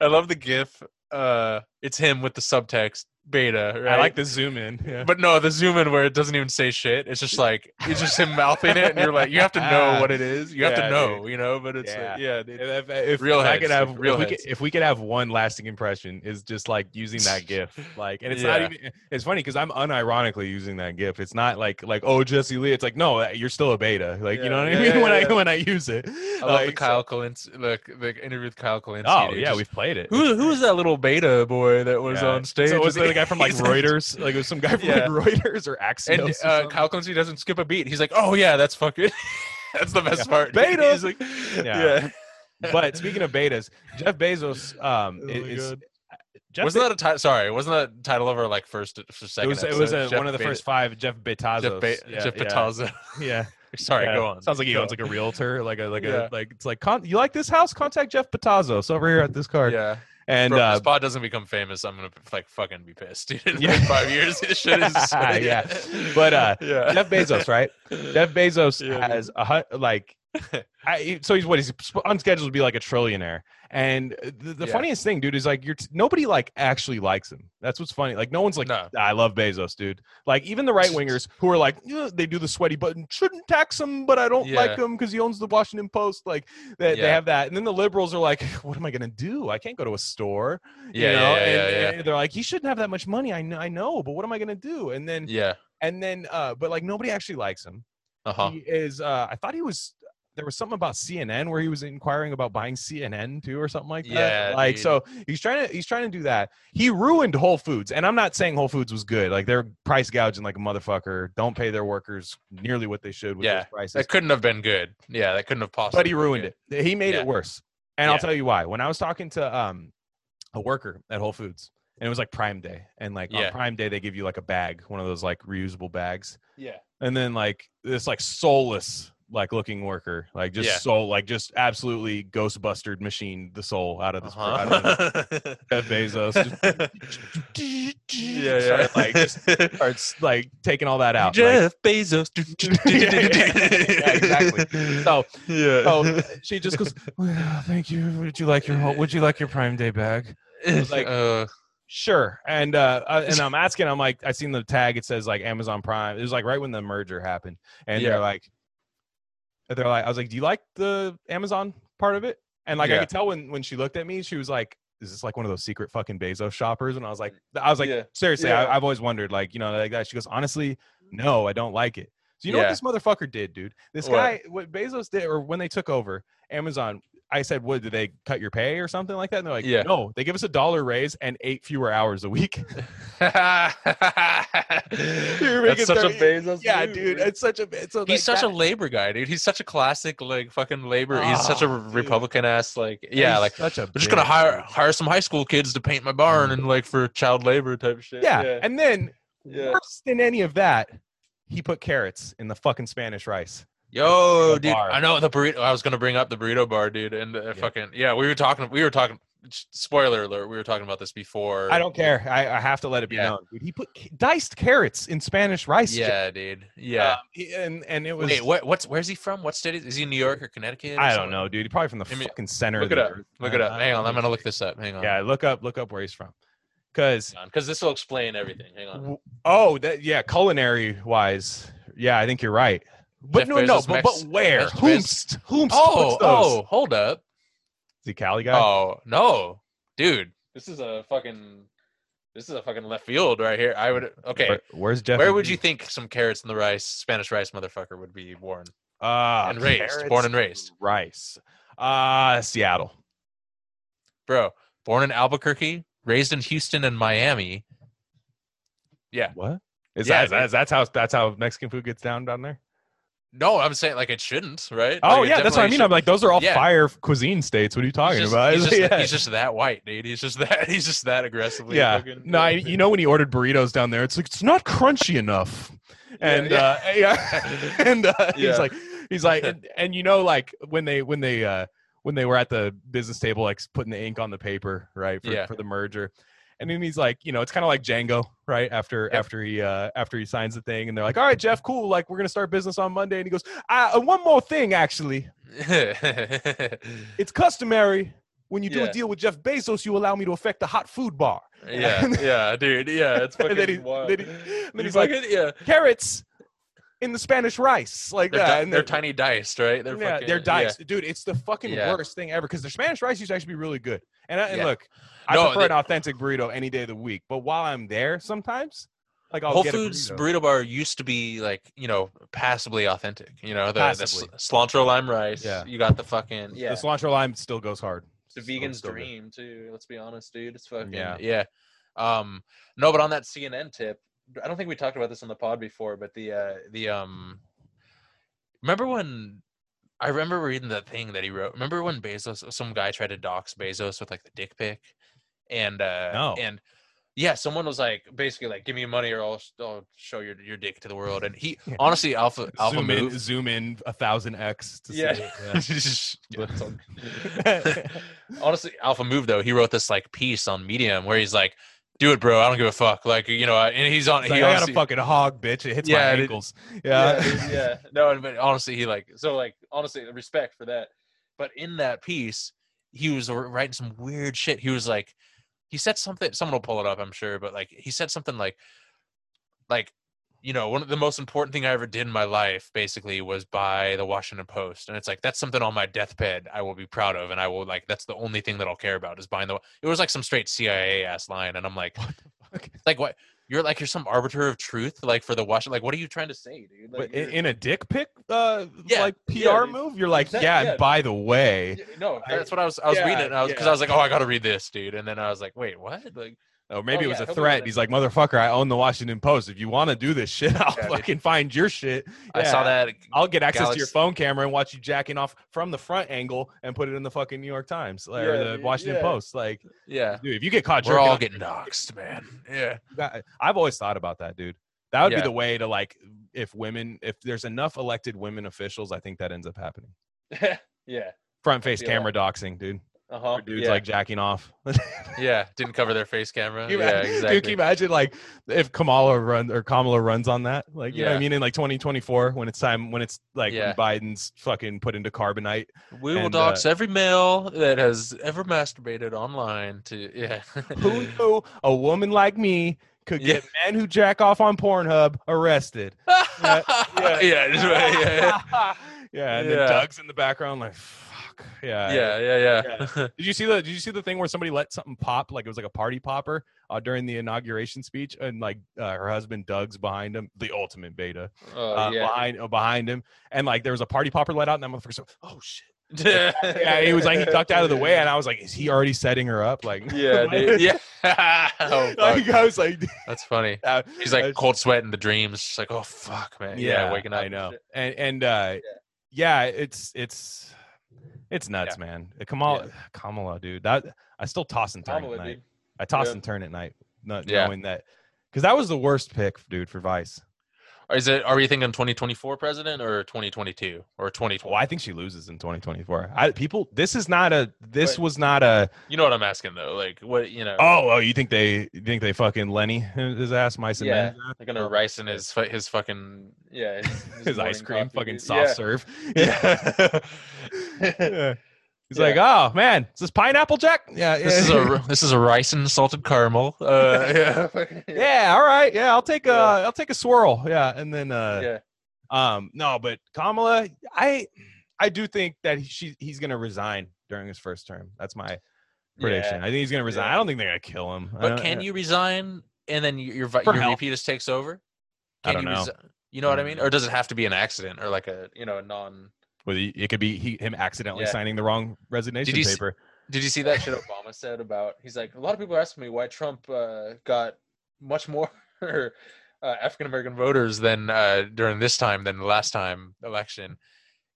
I love the GIF. Uh, it's him with the subtext beta. Right? I like the zoom in. Yeah. but no, the zoom in where it doesn't even say shit. It's just like it's just him mouthing it, and you're like, you have to ah. know what it is. You have Yeah, to know, you know. But it's uh, yeah, Yeah. yeah dude. If, if, Real if I could have dude, real if we, could, if we could have one lasting impression is just like using that gif like and it's not even it's funny because i'm unironically using that gif it's not like like oh jesse lee it's like no uh, you're still a beta like you know what i mean when i when i use it I love the Like, Kyle Kulinski, look the interview with Kyle Kulinski. oh yeah just- we've played it Who who was that little beta boy that was on stage? so was with it the guy from like reuters like it was some guy from Yeah. like reuters or axios And uh. Kyle doesn't skip a beat. He's like, "Oh yeah, that's fucking." that's the best Yeah. part. Beta. He's like, Yeah. but speaking of betas jeff bezos um Oh is God. Jeff wasn't that a title? Sorry, wasn't that title of our like first, first it second? was, it was a, one of the Beta- first five Jeff Bezos. Jeff, ba- yeah, Jeff Bezos. Yeah, Sorry, Yeah. go on. Sounds like he owns like a realtor, like a like Yeah. a like it's like con- you like this house? Contact Jeff Bezos over here at this card. Yeah, and Bro, uh, pod doesn't become famous, I'm gonna like fucking be pissed. Dude. In Yeah. like five years, this shit is Yeah. But, uh, yeah. Jeff Bezos, right? Jeff Bezos Yeah, has a like, I, so he's what he's on schedule to be like a trillionaire. And the, the Yeah. funniest thing, dude, is like you're t- nobody like actually likes him. That's what's funny. Like no one's like, No. I love Bezos, dude. Like even the right wingers who are like, "Yeah, they do the sweaty button, shouldn't tax him, but I don't like him because he owns the Washington Post. Like they, they have that. And then the liberals are like, what am I gonna do? I can't go to a store. you Yeah, yeah, know? yeah, and, yeah, yeah. and they're like, he shouldn't have that much money. I know, I know, but what am I gonna do? And then yeah. and then uh but like nobody actually likes him Uh huh. he is uh i thought he was there was something about cnn where he was inquiring about buying cnn too or something like that Yeah, like dude. so he's trying to he's trying to do that he ruined whole foods and i'm not saying whole foods was good like they're price gouging like a motherfucker don't pay their workers nearly what they should with Yeah, those prices That couldn't have been good. Yeah, that couldn't have possibly. but he ruined it he made Yeah. it worse and i'll tell you why when i was talking to um a worker at whole foods and it was like prime day and like Yeah. on prime day they give you like a bag one of those like reusable bags Yeah. and then like this like soulless like looking worker, like just Yeah. soul, like just absolutely ghostbustered machine the soul out of this Uh-huh. Jeff Bezos. Just, yeah, started, like just starts like taking all that out. like- Jeff Bezos. Yeah, yeah, yeah, exactly. So yeah. so she just goes, well, "Thank you. Would you like your whole, Would you like your Prime Day bag?" like- uh, Sure. And uh, uh and I'm asking, I'm like, I seen the tag. It says like Amazon Prime. It was like right when the merger happened, and Yeah. they're like, they're like, I was like, "Do you like the Amazon part of it?" And like I could tell when when she looked at me, she was like. Is this like one of those secret fucking Bezos shoppers? And I was like, I was like, Yeah. seriously, Yeah. I, I've always wondered, like, you know, like that. She goes, honestly, no, I don't like it. So you know what this motherfucker did, dude? This What? guy, what Bezos did, or when they took over Amazon, I said, "What did they cut your pay or something like that?" And they're like, Yeah. "No, they give us a dollar raise and eight fewer hours a week." That's such a 30 Bezos. yeah, dude, bro. it's such a it's a, like, He's such that- a labor guy, dude. He's such a classic, like fucking labor. He's such a Oh, dude. Republican ass, like yeah, like such a. I'm just gonna hire hire some high school kids to paint my barn mm. and like for child labor type shit. Yeah, yeah, and then yeah. worse than any of that, he put carrots in the fucking Spanish rice. Yo, dude, bar. I know the burrito. I was gonna bring up the burrito bar, dude, and uh, fucking yeah, we were talking. We were talking. Spoiler alert: We were talking about this before. I don't care. I, I have to let it be Yeah. known, dude. He put diced carrots in Spanish rice. Jeff. Yeah, dude. Yeah. Um, and and it was. Wait, what? What's where's he from? What state is, is he? in New York or Connecticut? or I don't something? know, dude. He's probably from the I mean, fucking center. Look of it up. earth. Look I- it up. Hang on, I'm gonna look this up. Hang on. Yeah, look up look up where he's from. Cause because this will explain everything. Hang on. oh that yeah, culinary wise, yeah, I think you're right. But Jeff no, no, but, Mex- but where? Mex- Whomst? Whomst Oh, puts those? oh, hold up. Is he Cali guy? Oh no, dude, this is a fucking. This is a fucking left field right here. I would okay. Where- where's Jeff? Where would you think some carrots in the rice, Spanish rice motherfucker would be born? uh, and raised, born and raised. rice? Uh, Seattle. Bro, born in Albuquerque, raised in Houston and Miami. Yeah. What? Is Yeah, that, that's that's how that's how Mexican food gets down down there? No, I'm saying like it shouldn't, right? Oh Like, yeah, that's what I mean. I'm like, those are all Yeah. fire cuisine states. What are you He's talking just, about? he's, just, Yeah. he's just that white, dude. He's just that. He's just that aggressively. yeah. No, I, you know when he ordered burritos down there, it's like it's not crunchy enough. And yeah. uh yeah, and uh, he's like he's like and, and you know like when they when they uh when they were at the business table like putting the ink on the paper, right, for Yeah. for the merger. And then he's like, you know, it's kind of like Django, right? After Yep. after he uh after he signs the thing and they're like, "All right, Jeff, cool. Like we're going to start business on Monday." And he goes, "Uh, one more thing actually. It's customary when you do Yeah. a deal with Jeff Bezos, you allow me to affect the hot food bar." yeah, yeah, dude. Yeah, it's fucking and then, he, wild. then, he, then You he's like, fucking- yeah, carrots in the Spanish rice, like they're, that. di- and they're then- tiny diced, right? They're yeah, fucking, they're yeah. diced, dude. It's the fucking Yeah. worst thing ever because the Spanish rice used to actually be really good. And, I, and Yeah. look, I No, prefer they- an authentic burrito any day of the week. But while I'm there, sometimes, like I'll Whole get Foods a burrito. bar used to be like you know passably authentic. You know the, the Passably. s- cilantro lime rice. Yeah. you got the fucking yeah. The cilantro lime still goes hard. It's a Still- vegan's still good. dream too. Let's be honest, dude. It's fucking Yeah. yeah. Um, no, but on that CNN tip, I don't think we talked about this on the pod before, but the uh the um, remember when I remember reading that thing that he wrote. Remember when Bezos, some guy tried to dox Bezos with like the dick pic, and uh, No. and yeah, someone was like basically like, give me money or I'll, I'll show your your dick to the world. And he honestly, Alpha Alpha zoom in, zoom in a thousand x. To Yeah. it, Yeah, honestly, Alpha Move though, he wrote this like piece on Medium where he's like, "Do it, bro. I don't give a fuck." Like you know, and he's on. It's he like, I got a fucking hog, bitch. It hits Yeah, my it- ankles. yeah, Yeah. yeah. No, but honestly, he like so like honestly, respect for that. But in that piece, he was writing some weird shit. He was like, he said something. Someone will pull it up, I'm sure. But like, he said something like, like, you know, one of the most important thing I ever did in my life, basically, was buy the Washington Post, and it's like that's something on my deathbed I will be proud of, and I will like that's the only thing that I'll care about is buying the. It was like some straight CIA ass line, and I'm like, What the fuck? like what? You're like you're some arbiter of truth, like for the Washington. Like, what are you trying to say, dude? Like, in, in a dick pic, uh, Yeah, like PR yeah, move, you're like, Exact- yeah. yeah. By the way, no, that's what I was. I was reading it, I was because. I was like, oh, I got to read this, dude. And then I was like, wait, what? Like, or maybe Oh, it was yeah, a threat. He's like, motherfucker, I own the Washington Post. If you want to do this shit, I'll Yeah, dude. fucking find your shit. I saw that. I'll get access to your phone camera and watch you jacking off from the front angle and put it in the fucking New York Times like, or Yeah, the Washington yeah. Post. Like, Yeah, dude, if you get caught we're all getting doxxed, man. Yeah, I've always thought about that, dude. That would Yeah. be the way to like if women, if there's enough elected women officials, I think that ends up happening. yeah. Front face camera doxing, dude. Uh huh. Where dudes yeah. like jacking off. yeah. Didn't cover their face camera. Can you yeah. imagine- Exactly. Dude, can you imagine like if Kamala run or Kamala runs on that? Like, you know what I mean? In like 2024, when it's time, when it's like Yeah. when Biden's fucking put into carbonite. we will and, uh, dox every male that has ever masturbated online to yeah. Who knew a woman like me could Yeah. get men who jack off on Pornhub arrested? yeah. yeah. Yeah. right, yeah. yeah, and Yeah. then Doug's in the background, like, fuck. Yeah. Yeah. Yeah. Yeah. Did you see the Did you see the thing where somebody let something pop, like it was like a party popper, uh, during the inauguration speech, and like uh, her husband Doug's behind him, the ultimate beta, Oh, uh, yeah. behind uh, behind him, and like there was a party popper let out, and that motherfucker said, "Oh shit!" yeah. Yeah, he was like he ducked out of the way, and I was like, "Is he already setting her up?" Like, Yeah, dude. Yeah. oh, like fuck. I was like, That's funny. uh, He's like that's- cold sweating the dreams. Just like, oh fuck, man. Yeah, waking up. I know, and and uh, yeah. it's it's it's nuts, man. Uh, Kamala, Kamala, dude, that I still toss and turn Kamala, at night. dude. I toss Yeah. and turn at night, not Yeah. knowing that because that was the worst pick, dude, for Vice. Is it? Are we thinking 2024 president or 2022 or 2020? Well, I think she loses in 2024. I people, this is not a. This But- was not a. You know what I'm asking though. Like, what you know? Oh, oh, you think they you think they fucking Lenny his ass, mice and Yeah, men? They're gonna oh, rice in his his fucking yeah his, his ice cream, coffee, fucking soft Yeah. serve. Yeah. Yeah. He's Yeah. like, oh man, is this pineapple jack? Yeah, this is a this is a rice and salted caramel. Uh, yeah. yeah, all right, yeah, I'll take a Yeah. will take a swirl, yeah, and then uh, yeah. um, no, but Kamala, I I do think that she he's gonna resign during his first term. That's my prediction. Yeah. I think he's gonna resign. Yeah. I don't think they're gonna kill him. But can you resign and then your your, your. VP just takes over? I Can don't you know. resi- you know what I I mean? Or does it have to be an accident or like a you know a non? Well, he- it could be he, him accidentally Yeah. signing the wrong resignation did you see- paper. Did you see that shit Obama said about? He's like, a lot of people are asking me why Trump uh, got much more uh, African American voters than uh, during this time than the last time election.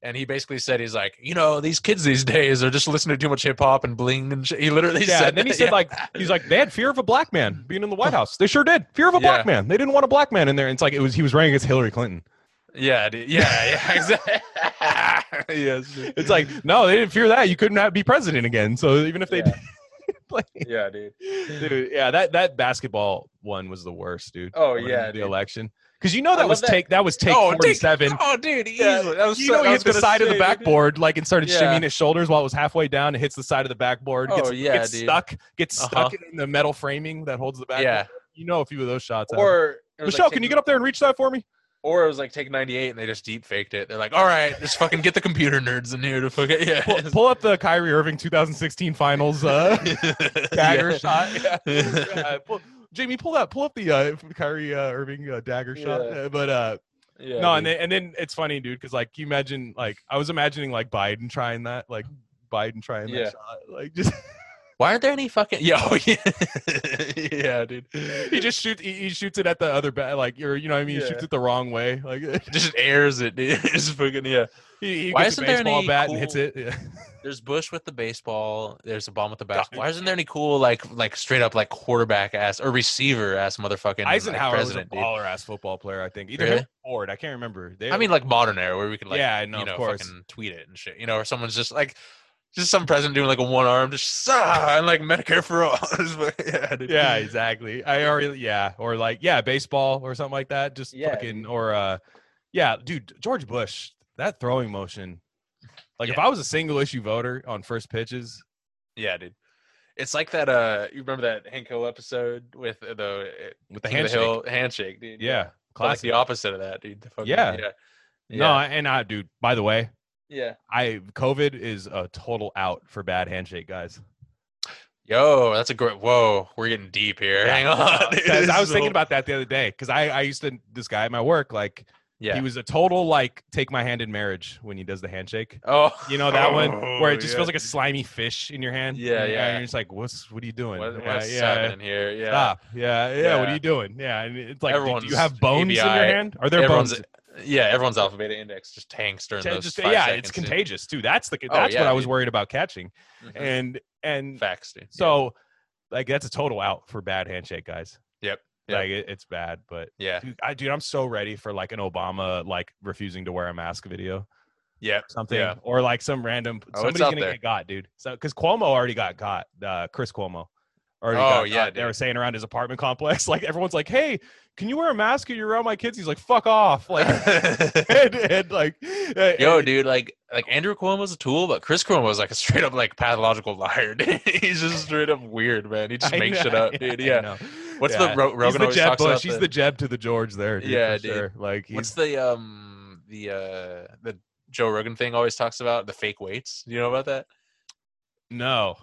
And he basically said, he's like, you know, these kids these days are just listening to too much hip hop and bling and shit. He literally Yeah, said, and then he that, said yeah. like he's like they had fear of a black man being in the White House. They sure did. Fear of a black man. They didn't want a black man in there. And it's like it was he was running against Hillary Clinton. Yeah, dude. yeah, yeah, exactly. yes. It's like no, they didn't fear that. You couldn't have, be president again. So even if they Yeah. did, like, yeah, dude. dude, yeah, that that basketball one was the worst, dude. Oh, yeah, the dude. election because you know that was that- take that was take Oh, forty seven. Oh, dude, Yeah, was you know, he was hit the side of the say, dude. backboard, like, and started Yeah. shimmying his shoulders while it was halfway down. It hits the side of the backboard. Gets, Oh, yeah, gets dude. stuck. Gets Uh-huh. stuck in the metal framing that holds the back. Yeah. You know a few of those shots. Or Michelle, like can you get up there and reach that for me? Or it was like take 98 and they just deep faked it. They're like, all right, just fucking get the computer nerds in here to fucking yeah. Pull, pull up the Kyrie Irving 2016 Finals uh, dagger Yeah. shot. Yeah. Yeah, pull- Jamie, pull that. Pull up the uh, Kyrie uh, Irving uh, dagger shot. Uh, but uh, Yeah, no, and then, and then it's funny, dude, because like you imagine, like I was imagining like Biden trying that, like Biden trying that shot, like just why aren't there any fucking yo? Yeah, yeah dude. he just shoots, he, he shoots it at the other bat, like or you know what I mean, he Yeah. shoots it the wrong way, like just airs it, dude. It's fucking yeah. he, he Why isn't there baseball any bat and hits it. Yeah. There's Bush with the baseball. There's Obama with the basketball. Why isn't there any cool like like straight up like quarterback ass or receiver ass motherfucking like, Eisenhower was a baller ass football player, I think. Either Really? or Ford, I can't remember. They, I mean, like modern era where we could like Yeah, no, you of know course. fucking tweet it and shit. You know, or someone's just like. Just some president doing like a one arm, just ah, and like Medicare for all. Just yeah, yeah, exactly. I already yeah, or like yeah, baseball or something like that. Just Yeah, fucking or uh, yeah, dude, George Bush, that throwing motion. Like if I was a single issue voter on first pitches, Yeah, dude. It's like that. Uh, you remember that Hank Hill episode with uh, the uh, with the King of handshake, Hill handshake, dude. yeah, But, like classic. the opposite of that, dude. The fucking, Yeah. yeah, No, and I, dude. By the way, yeah. I COVID is a total out for bad handshake, guys. Yo, that's a great. Whoa, we're getting deep here. Hang on, dude. 'Cause I was thinking about that the other day because I I used to this guy at my work like Yeah. he was a total like take my hand in marriage when he does the handshake. oh, You know that one where it just yeah. feels like a slimy fish in your hand. Yeah, and, uh, yeah. And you're just like, what's what are you doing? What, yeah, what's yeah, happening here? Yeah. Stop. Yeah, yeah, What are you doing? Yeah, and it's like, do- do you have bones in your hand? Are there Everyone's, bones? Yeah, everyone's alpha beta index just tanks during Yeah, those. just- yeah, seconds, it's contagious too. That's the Oh, that's what I was worried about catching. Mhm. And and Facts, dude. Yeah. so like that's a total out for bad handshake, guys. Yep. Yeah. Like it, it's bad, but Yeah. dude, I, dude, I'm so ready for like an Obama like refusing to wear a mask video, Yeah. something, Yeah. or like some random Oh, somebody's gonna there. get got, dude. So because Cuomo already got got, uh, Chris Cuomo. Already Oh, got yeah, got. they were saying around his apartment complex, like everyone's like, "Hey, can you wear a mask you're around my kids?" He's like, "Fuck off!" Like, and, and like, uh, Yo, and- dude, like like Andrew Cuomo was a tool, but Chris Cuomo was like a straight up like pathological liar. He's just straight up weird, man. He just I makes know, shit up, yeah, dude. Yeah. What's Yeah. the Ro- He's the Jeb talks Bush. about He's the- the Jeb to the George there. Dude, Yeah, dude. sure. Like, What's the um the uh the Joe Rogan thing always talks about the fake weights? You know about that? no.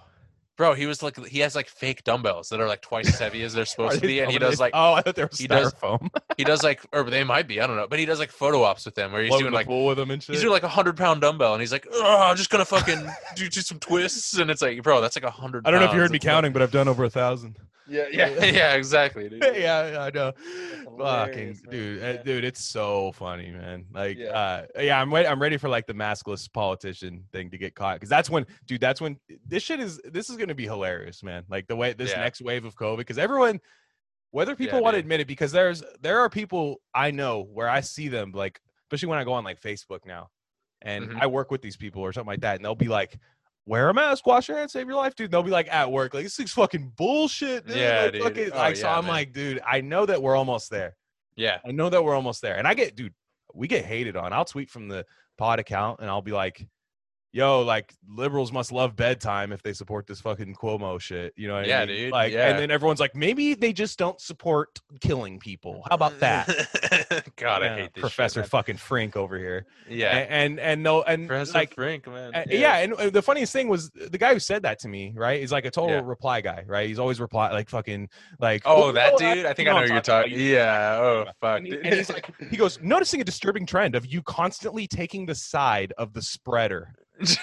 Bro, he was like he has like fake dumbbells that are like twice as heavy as they're supposed to be, and he does like oh, I thought they were he does- styrofoam. he does like or they might be, I don't know, but he does like photo ops with them where he's doing the like pool with them and shit. he's doing like a hundred pound dumbbell and he's like, oh, I'm just gonna fucking do, do some twists and it's like, bro, that's like a hundred. I don't know if you heard me counting, but I've done over a thousand. Yeah, yeah, yeah, exactly, dude. yeah, yeah, I know. Fucking man. dude, uh, Yeah. dude, it's so funny, man. Like, Yeah. uh, yeah, I'm ready. I'm ready for like the maskless politician thing to get caught because that's when, dude, that's when this shit is. This is gonna be hilarious, man. Like the way this Yeah. next wave of COVID, because everyone, whether people Yeah, want to admit it, because there's there are people I know where I see them like, especially when I go on like Facebook now, and Mhm. I work with these people or something like that, and they'll be like. Wear a mask, wash your hands, save your life, dude. They'll be like at work, like this thing's fucking bullshit, dude. Yeah, like, dude. fucking- Oh, like, so I'm man. like, dude, I know that we're almost there. Yeah, I know that we're almost there. And I get, dude, we get hated on. I'll tweet from the pod account and I'll be like, yo, like liberals must love bedtime if they support this fucking Cuomo shit. You know what Yeah, I mean? dude, Like, yeah. and then everyone's like, maybe they just don't support killing people. How about that? God, I hate this Professor Shit, fucking Frink over here. yeah, And and, and no, and Professor like Frank, man. uh, yeah. and the funniest thing was the guy who said that to me, right? Is like a total Yeah. reply guy, right? He's always reply like fucking like Oh, that "Oh, dude. I think you I know you're talking. about. Yeah. Oh, fuck. And, he- and he's like, he goes, noticing a disturbing trend of you constantly taking the side of the spreader.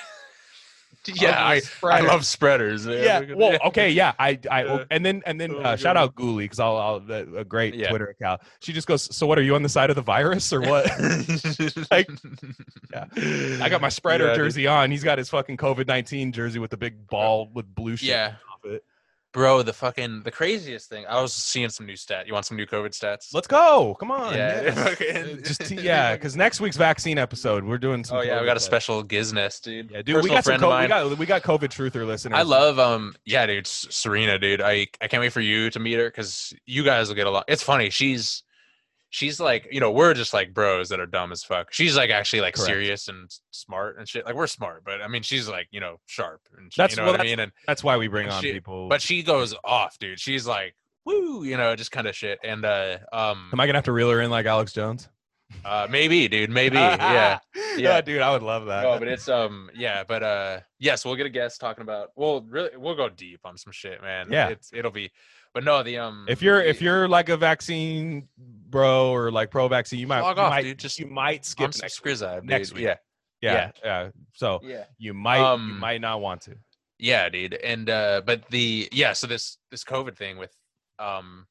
yeah, I, I love spreaders. man. Yeah. Well, okay. Yeah. I, I, Yeah. and then, and then, Oh uh, shout out Ghoulie because I'll, I'll, a a great Yeah. Twitter account. She just goes, so what are you on the side of the virus or what? Like, yeah. I got my spreader Yeah, dude. jersey on. He's got his fucking COVID 19 jersey with the big ball with blue shit Yeah. off it. Bro, the fucking the craziest thing. I was seeing some new stat. You want some new COVID stats? Let's go. Come on. Yeah, yes. Just, yeah. Because next week's vaccine episode, we're doing some. oh yeah, we got a special Gizness, dude. Yeah, dude, we Personal got some. friend of Co- we got we got COVID truther listeners. I love um yeah, dude, Serena, dude. I I can't wait for you to meet her because you guys will get a lot. It's funny. She's she's like you know we're just like bros that are dumb as fuck. She's like actually like Correct. serious and smart and shit. Like we're smart, but I mean she's like you know sharp and sh- That's- you know well, what I mean. And That's why we bring on she- people. but she goes off, dude. She's like woo, you know, just kind of shit. And uh um am I gonna have to reel her in like Alex Jones? uh maybe, dude, maybe, yeah. yeah, Yeah. dude, I would love that. No, but it's um yeah, but uh yes, we'll get a guest talking about well really we'll go deep on some shit, man. Yeah. It's it'll be but no the um if you're the- if you're like a vaccine bro or like pro vaccine, you might Log you off, might, dude. Just- you might skip I'm some next week. Skrizab, next week. Yeah. Yeah, yeah. So Yeah. you might you Um, might not want to. Yeah, dude. And uh but the yeah, so this this COVID thing with um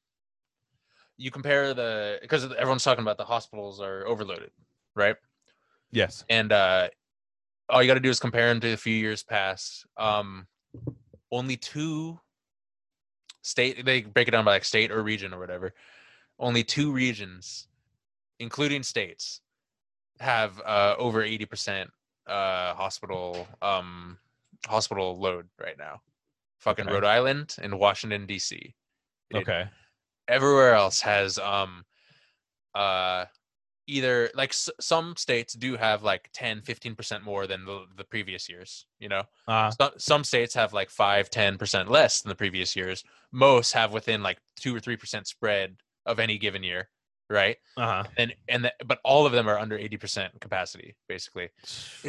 you compare the because everyone's talking about the hospitals are overloaded, right? Yes. And uh all you got to do is compare them to a few years past. Um only two state they break it down by like state or region or whatever. Only two regions including states have uh over 80% uh hospital um hospital load right now. Fucking Okay. Rhode Island and Washington D.C. Okay. Everywhere else has um uh either like s- some states do have like 10 15% more than the, the previous years you know Uh, some, some states have like 5 10% less than the previous years most have within like 2 or 3% spread of any given year right uh-huh. and and the, but all of them are under 80% capacity basically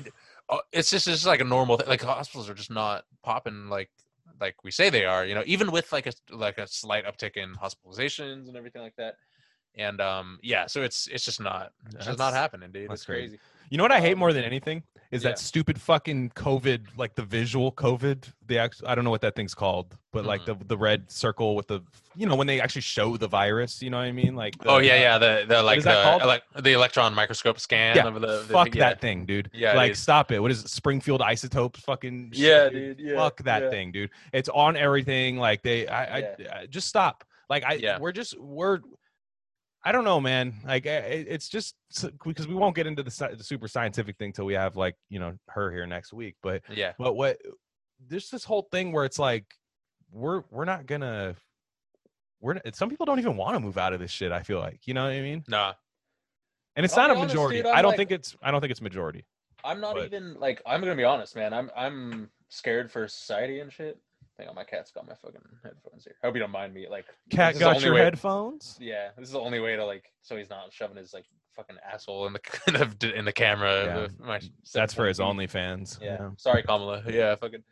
uh, it's just it's just like a normal thing. Like hospitals are just not popping like like we say they are. You know, even with like a like a slight uptick in hospitalizations and everything like that. And um, yeah, so it's it's just not it's just not happening, dude. that's It's crazy. You know what I hate Um, more than anything is yeah. that stupid fucking COVID, like the visual COVID. The act- I don't know what that thing's called, but like Mm-hmm. the the red circle with the, you know, when they actually show the virus. You know what I mean? Like, the, oh yeah, yeah. The the like the elec- the electron microscope scan Yeah, of the, the Fuck yeah. that thing, dude. Yeah, like dude. stop it. What is it? Springfield isotopes? Fucking shit, Yeah, dude, yeah, Fuck that thing, dude. It's on everything. Like they, I, I, I just stop. Like I, Yeah. we're just we're. I don't know, man. Like eh, it's just because we won't get into the, the super scientific thing till we have like you know her here next week. But Yeah. but what there's this whole thing where it's like we're we're not gonna we're not, some people don't even want to move out of this shit. I feel like you know what I mean. Nah. And it's I'll not a honest, majority. dude, I don't like- think it's I don't think it's majority. I'm not But- even like I'm gonna be honest, man. I'm I'm scared for society and shit. Hang on, my cat's got my fucking headphones here. I hope you don't mind me. Like, Cat this got your way- headphones. Yeah, this is the only way to like, so he's not shoving his like fucking asshole in the. in the, in the camera. Yeah. of my That's for his 720p. OnlyFans. Yeah. Sorry, Kamala. Yeah, fucking.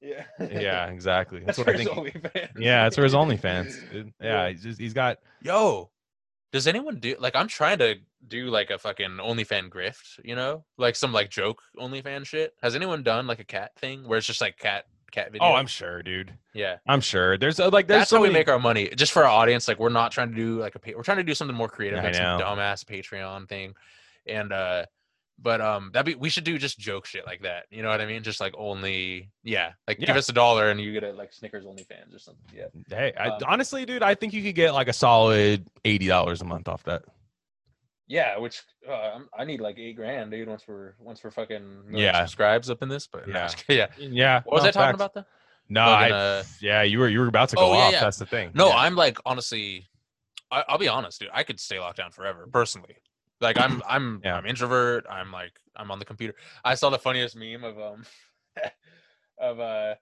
Yeah. Yeah, yeah exactly. That's That's for what I his think. OnlyFans. Yeah, that's for his OnlyFans. dude. Yeah, Yeah. he's just he's got Yo, does anyone do like I'm trying to do like a fucking OnlyFan grift, you know, like some like joke OnlyFan shit. Has anyone done like a cat thing where it's just like cat cat video? Oh, I'm sure, dude. yeah. I'm sure. There's uh, like there's That's so how we make our money, just for our audience. Like we're not trying to do like a we're trying to do something more creative, I like some know. dumbass Patreon thing, and uh, but um, that be we should do just joke shit like that. You know what I mean? Just like only yeah, like give us a dollar and You get it like Snickers OnlyFans or something. Yeah. Hey, I, Um, honestly, dude, I think you could get like a solid eighty dollars a month off that. Yeah, which uh, I'm- need like eight grand, dude. Once we're once we're fucking Yeah. subscribes up in this, but Yeah. yeah, yeah. Yeah. What was no, I talking facts. about though? No, I, uh, yeah, you were you were about to go Oh, yeah, off. yeah. That's the thing. No, Yeah. I'm like honestly, I, I'll be honest, dude. I could stay locked down forever, personally. Like I'm, I'm, Yeah. I'm introvert. I'm like, I'm on the computer. I saw the funniest meme of um, of uh,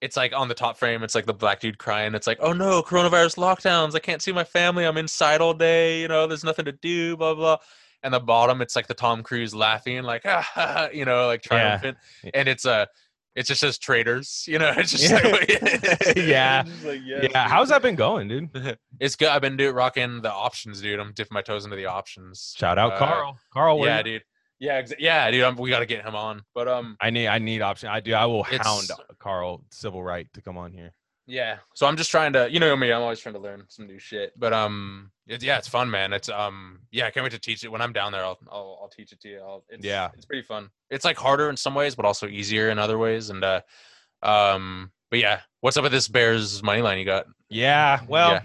it's like on the top frame. It's like the black dude crying. It's like, oh no, coronavirus lockdowns. I can't see my family. I'm inside all day. You know, there's nothing to do. Blah blah. And the bottom, it's like the Tom Cruise laughing, like, ah, you know, like Yeah. triumphant. And it's uh, it just says traders. You know, it's just Yeah. like, Yeah. Just like, yes, yeah. How's that been going, dude? it's good. I've been doing rocking the options, dude. I'm dipping my toes into the options. Shout out Uh, Carl. Carl, Yeah, dude. Yeah, exa- yeah, dude. I'm, we got to get him on. But um, I need I need option. I do. I will It's- hound Carl Civil Right to come on here. yeah. So I'm just trying to, you know me. I'm always trying to learn some new shit. But um, it, yeah, it's fun, man. It's um, yeah. I can't wait to teach it when I'm down there. I'll I'll, I'll teach it to you. I'll, it's, Yeah. it's pretty fun. It's like harder in some ways, but also easier in other ways. And uh, um, but yeah, what's up with this Bears money line you got? Yeah. Well, Yeah.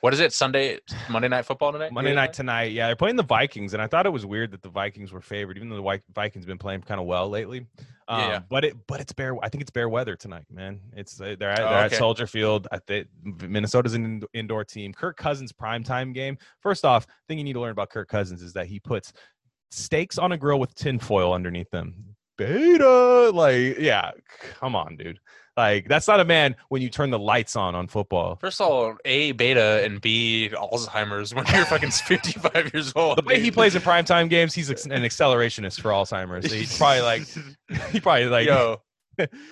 What is it? Sunday, Monday night football tonight? Monday Yeah. night tonight. Yeah, they're playing the Vikings, and I thought it was weird that the Vikings were favored, even though the Vi- Vikings been playing kind of well lately. Um, Yeah, yeah. But it, but it's bear. I think it's bear weather tonight, man. It's uh, they're at, Oh, they're okay. at Soldier Field. I think Minnesota's an indoor team. Kirk Cousins primetime game. First off, thing you need to learn about Kirk Cousins is that he puts steaks on a grill with tinfoil underneath them. Beta, like, yeah, come on, dude. Like, that's not a man when you turn the lights on on football. First of all, A, beta, and B, Alzheimer's when you're fucking 55 years old. the way he plays in primetime games, he's an accelerationist for Alzheimer's. So he's probably like, he probably like, Yo,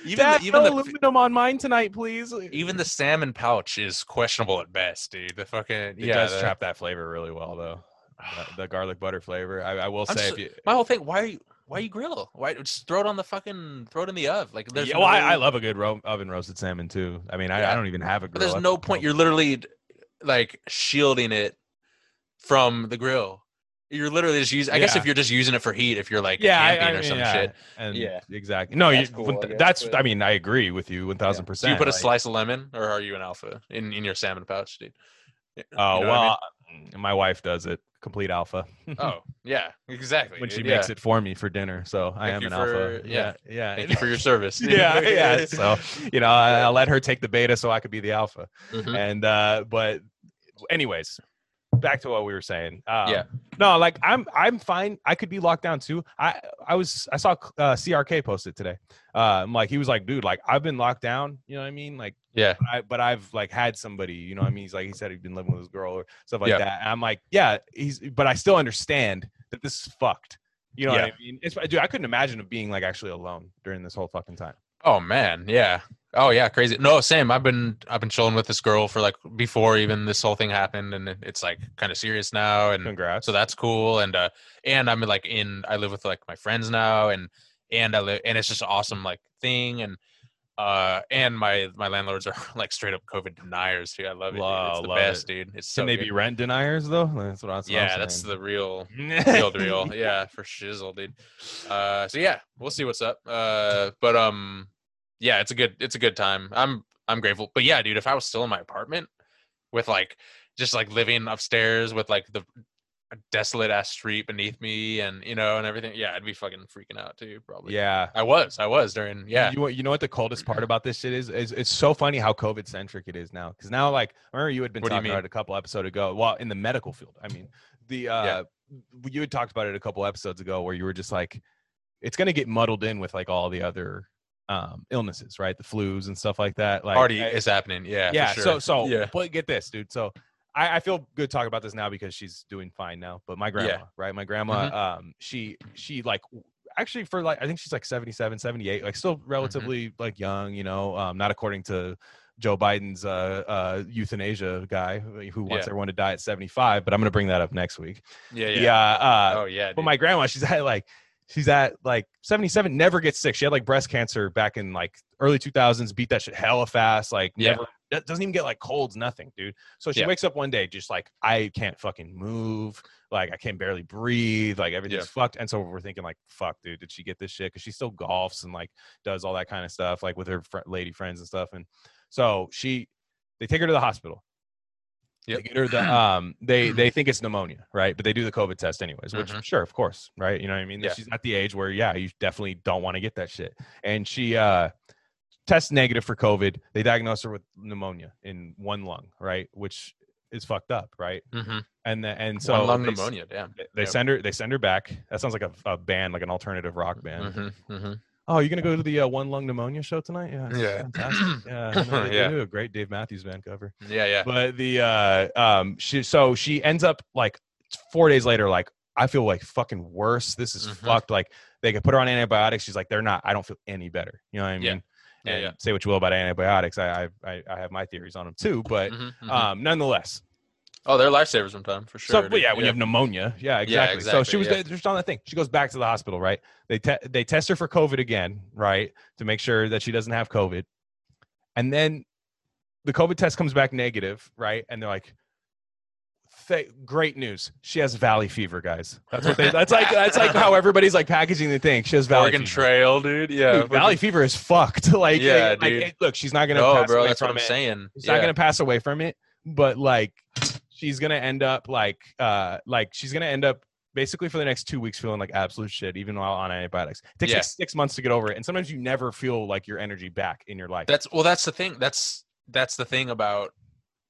even Dad, the, even no the aluminum on mine tonight, please. Even the salmon pouch is questionable at best, dude. The fucking yeah, does the- trap that flavor really well, though. The, the garlic butter flavor. I, I will I'm say, so- if you, My whole thing, why are you why you grill? Why just throw it on the fucking throw it in the oven? Like there's yeah, well, I, no- I love a good ro- oven roasted salmon too. I mean, I, I don't even have a But grill. there's no point. You're literally like shielding it from the grill. You're literally just using. I guess if you're just using it for heat, if you're like yeah, camping I or mean, some yeah, shit. And Yeah. exactly. No, That's you, cool, when I that's. but- I mean, I agree with you one thousand Do percent. you put a like- slice of lemon, or are you an alpha in, in your salmon pouch, dude? Y- you Oh know what I mean? My wife does it. Complete alpha. Oh yeah, exactly. when she dude, makes it for me for dinner. So I Thank am an alpha. for- Yeah, yeah. yeah. Thank you for your service. yeah, yeah. So you know, I, I'll let her take the beta so I could be the alpha. Mhm. And uh, but anyways, back to what we were saying. Um, Yeah. No, like I'm I'm fine. I could be locked down too. I I was I saw uh, CRK posted today. Uh, like he was like, dude, like I've been locked down. You know what I mean? Like Yeah. but, I, but I've like had somebody, you know what I mean? He's like, he said he'd been living with his girl or stuff like Yeah. that. And I'm like, yeah, he's, but I still understand that this is fucked. You know what I mean? It's, dude, I couldn't imagine of being like actually alone during this whole fucking time. Oh man, yeah. Oh yeah, crazy. No, same. I've been I've been chilling with this girl for like before even this whole thing happened, and it's like kind of serious now, and Congrats. so that's cool. And uh, and I'm like in I live with like my friends now, and and I live and it's just an awesome like thing, and uh, and my my landlords are like straight up COVID deniers too. I love it. Wow, It's the love best, it. dude. It's so Can they good. be rent deniers though? That's what I was yeah, that's the real real deal. Yeah, for shizzle, dude. Uh, so yeah, we'll see what's up. Uh, but um, yeah, it's a good it's a good time. I'm I'm grateful. But yeah, dude, if I was still in my apartment, with like just like living upstairs with like the desolate ass street beneath me and you know and everything. Yeah, I'd be fucking freaking out too, probably. Yeah. I was. I was during. Yeah. You, you know what the coldest part about this shit is? is it's so funny how COVID centric it is now. Because now, like, I remember you had been What talking about it a couple episodes ago. Well, in the medical field, I mean, the uh, Yeah. you had talked about it a couple episodes ago where you were just like, it's gonna get muddled in with like all the other um illnesses, right? The flus and stuff like that. Like, Already I- is happening. Yeah. for yeah. sure. So, so, yeah. but get this, dude. So. I, I feel good talking about this now because she's doing fine now. But my grandma, right? My grandma, Mm-hmm. um, she she like actually for like I think she's like 77, 78, like still Mm-hmm. relatively like young, you know, um, not according to Joe Biden's uh, uh, euthanasia guy who- wants Yeah. everyone to die at 75. But I'm gonna bring that up next week. Yeah. Yeah. Yeah. uh, oh yeah. but my grandma, she's at like she's at like 77, never gets sick. She had like breast cancer back in like early 2000s, beat that shit hella fast, like Yeah. never doesn't even get like colds, nothing, dude. So she Yeah. wakes up one day just like I can't fucking move, like I can barely breathe, like everything's fucked. And so we're thinking like, fuck, dude, did she get this shit? Because she still golfs and like does all that kind of stuff, like with her fr- lady friends and stuff. And so she, they take her to the hospital. They Yep. get her the um they they think it's pneumonia, right? But they do the COVID test anyways, which Mhm. sure, of course, right? You know what I mean? Yeah. She's at the age where yeah, you definitely don't want to get that shit. And she uh tests negative for COVID. They diagnose her with pneumonia in one lung, right? Which is fucked up, right? Mhm. And the, and so One lung they, pneumonia. Damn. they- They Yep. send her. They send her back. That sounds like a, a band, like an alternative rock band. Mm-hmm, mm-hmm. Oh, you're gonna go to the uh, one lung pneumonia show tonight? Yeah, Yeah. fantastic. Yeah, know, they, Yeah. they do a great Dave Matthews Band cover Yeah. Yeah. but the uh um she so she ends up like four days later like i feel like fucking worse this is Mhm. fucked like they could put her on antibiotics she's like they're not i don't feel any better you know what i mean Yeah. Yeah, and yeah. say what you will about antibiotics I, I i have my theories on them too but Mhm, mhm. um nonetheless oh, they're lifesavers sometimes for sure. so yeah when you have pneumonia yeah exactly, so she was yeah. just on that thing she goes back to the hospital right they te- they test her for covid again right to make sure that she doesn't have covid and then the covid test comes back negative right and they're like "Th- great news she has valley fever guys that's what they that's like that's like how everybody's like packaging the thing she has valley Oregon fever. Trail, dude. Yeah. Dude, valley fever is fucked like Yeah, like, dude. it- look she's not gonna No, pass bro. away That's what I'm it. saying. She's yeah. not gonna pass away from it, but like she's gonna end up like uh like she's gonna end up basically for the next two weeks feeling like absolute shit, even while on antibiotics. It takes Yeah. like six months to get over it, and sometimes you never feel like your energy back in your life. That's well. That's the thing. That's that's the thing about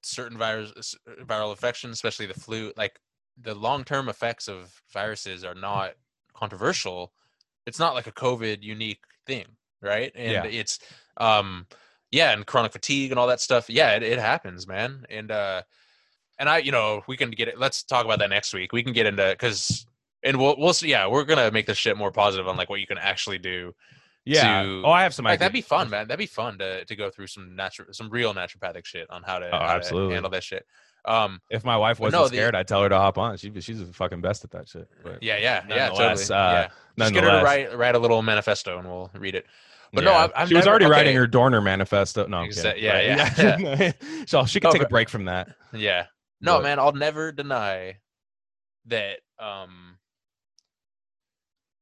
certain virus viral infections, especially the flu. Like the long term effects of viruses are not controversial. It's not like a COVID unique thing, right? And Yeah. it's um yeah, and chronic fatigue and all that stuff. Yeah, it, it happens, man. And uh and I, you know, we can get it. Let's talk about that next week. We can get into because. And we'll, we'll see. Yeah, we're gonna make this shit more positive on like what you can actually do yeah. to- oh, I have some like ideas. that'd be fun, man. That'd be fun to to go through some natural, some real naturopathic shit on how to, Oh, how to absolutely. handle that shit. Um, If my wife wasn't no, the- scared, I'd tell her to hop on. She, she's the fucking best at that shit. But yeah, yeah, yeah, totally. Uh, yeah. Just get her to write write a little manifesto, and we'll read it. But no. I'm- I'm she was never- already okay. writing her Dorner manifesto. No, I'm Exa- kidding. yeah, But, yeah, so she could No, take a break from that. Yeah, no, But- man, I'll never deny that. Um,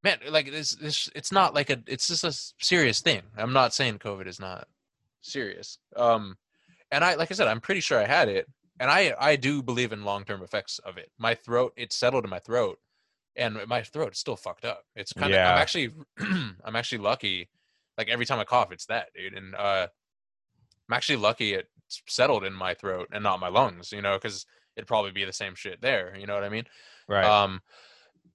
man, like this, this, it's not like a, it's just a serious thing. I'm not saying COVID is not serious. Um, and I, like I said, I'm pretty sure I had it, and I, I do believe in long term effects of it. My throat, it settled in my throat, and my throat is still fucked up. It's kind of, Yeah. I'm actually, I'm actually lucky. Like every time I cough, it's that, dude, and uh, I'm actually lucky it's settled in my throat and not my lungs. You know, because it'd probably be the same shit there. You know what I mean? Right. Um,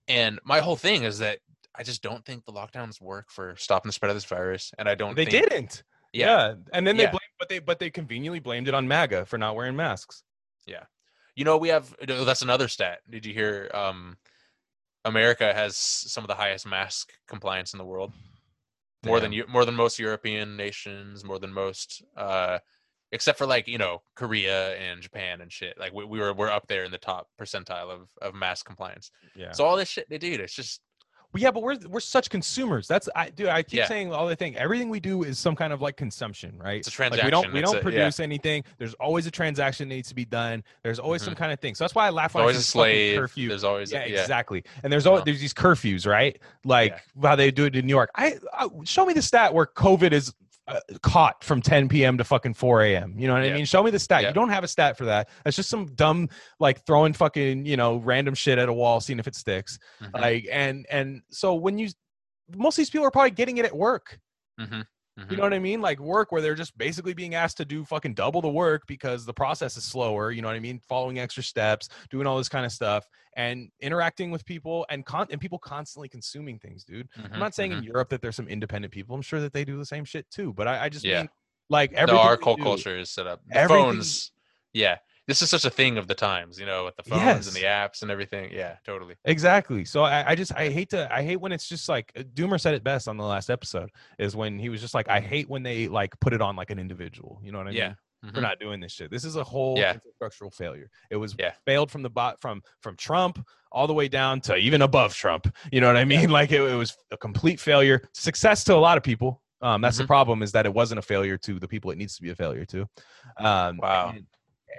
and my whole thing is that I just don't think the lockdowns work for stopping the spread of this virus, and I don't. they think, didn't. Yeah, Yeah. And then they Yeah. blamed, but they but they conveniently blamed it on MAGA for not wearing masks. Yeah, you know we have. oh, That's another stat. Did you hear? Um, America has some of the highest mask compliance in the world. More than you, more than most European nations, more than most, uh, except for like you know Korea and Japan and shit. Like we, we were we're up there in the top percentile of of mask compliance. Yeah. So all this shit they do, it's just Well, yeah, but we're we're such consumers. That's I do. I keep Yeah. saying all the thing. Everything we do is some kind of like consumption, right? It's a Like we don't we don't a- yeah. produce anything. There's always a transaction that needs to be done. There's always some Mhm. kind of thing. So that's why I laugh when I always a this slave. curfew. There's always yeah, yeah. exactly. And there's always Uh-huh. there's these curfews, right? Like how they do it in New York. I, I show me the stat where COVID is caught from 10 p.m. to fucking 4 a.m. You know what I mean? Show me the stat. Yeah. You don't have a stat for that. That's just some dumb like throwing fucking you know random shit at a wall, seeing if it sticks. Mhm, Like and and so when you most of these people are probably getting it at work. You know what I mean? Like work where they're just basically being asked to do fucking double the work because the process is slower. You know what I mean? Following extra steps, doing all this kind of stuff, and interacting with people and con- and people constantly consuming things, dude. Mhm, I'm not saying mhm. in Europe that there's some independent people. I'm sure that they do the same shit too. But I, I just Yeah. mean like everything our do- culture is set up. The phones, yeah. This is such a thing of the times, you know, with the phones and the apps and everything. Yeah, totally. Exactly. So I, I just I hate to I hate when it's just like uh, Doomer said it best on the last episode is when he was just like I hate when they like put it on like an individual. You know what I Yeah. mean? Mhm. We're not doing this shit. This is a whole Yeah. infrastructural failure. It was Yeah. failed from the bot from from Trump all the way down to even above Trump. You know what I mean? Like it, it was a complete failure. Success to a lot of people. Um, that's the Mhm. problem is that it wasn't a failure to the people it needs to be a failure to. Um, Wow. And,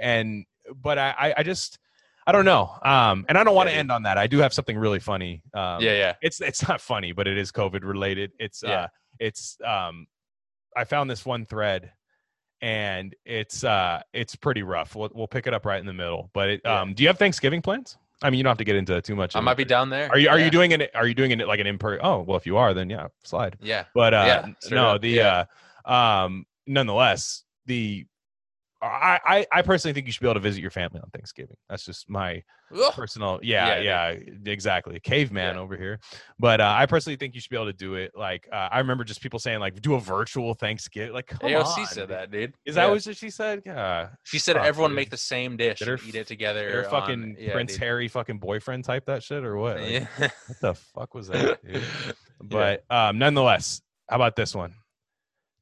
and but I I- just I don't know. Um, and I don't want to end on that. I do have something really funny. Um, yeah, yeah. it's it's not funny, but it is COVID related. It's Yeah. uh it's um I found this one thread and it's uh it's pretty rough. We'll we'll pick it up right in the middle. But it, Yeah. um do you have Thanksgiving plans? I mean, you don't have to get into too much. I might it, be down there. Are you are yeah. you doing it are you doing it like an in Oh, well if you are then yeah, slide. Yeah. But uh Yeah, no, the uh um nonetheless, the I, I I personally think you should be able to visit your family on Thanksgiving. That's just my Ugh. personal yeah yeah, Yeah, exactly caveman Yeah. over here but uh, i personally think you should be able to do it like uh, i remember just people saying like do a virtual thanksgiving like come AOC on, said dude. that, dude. is Yeah. that what she said yeah she said? Fuck, everyone dude. make the same dish and eat it together. On- fucking yeah, prince dude. harry fucking boyfriend type that shit or what Like, Yeah. what the fuck was that dude? but um nonetheless how about this one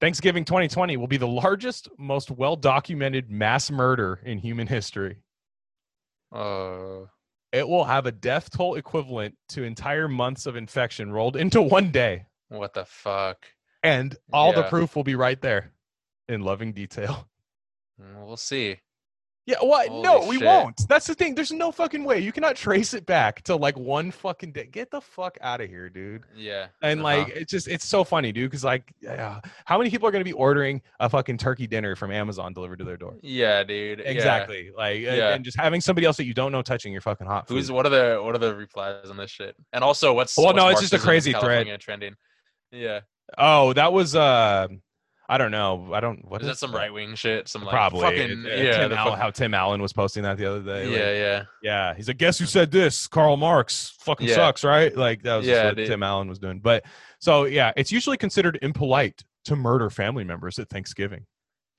thanksgiving 2020 will be the largest most well documented mass murder in human history Oh, it will have a death toll equivalent to entire months of infection rolled into one day what the fuck? and all the proof will be right there in loving detail. We'll see. Yeah, what? no, we shit. won't. That's the thing. There's no fucking way. You cannot trace it back to like one fucking day. Get the fuck out of here, dude. Yeah. And uh-huh. like, it's just, it's so funny, dude. Cause like, yeah, how many people are going to be ordering a fucking turkey dinner from Amazon delivered to their door? Yeah, dude. yeah. Exactly. Like, and- Yeah. and just having somebody else that you don't know touching your fucking hot food. Who's what are the what are the replies on this shit? And also, what's Well, what's no, it's just a crazy thread. Trending. Yeah, oh, that was, uh, I don't know. I don't, what is that some right wing shit? Some like Probably. fucking Uh, yeah, Tim Allen, how Tim Allen was posting that the other day. like, yeah, yeah, Yeah, he's like, guess who said this? Karl Marx fucking Yeah. sucks, right? Like that was Yeah, what dude. Tim Allen was doing. But so yeah, it's usually considered impolite to murder family members at Thanksgiving.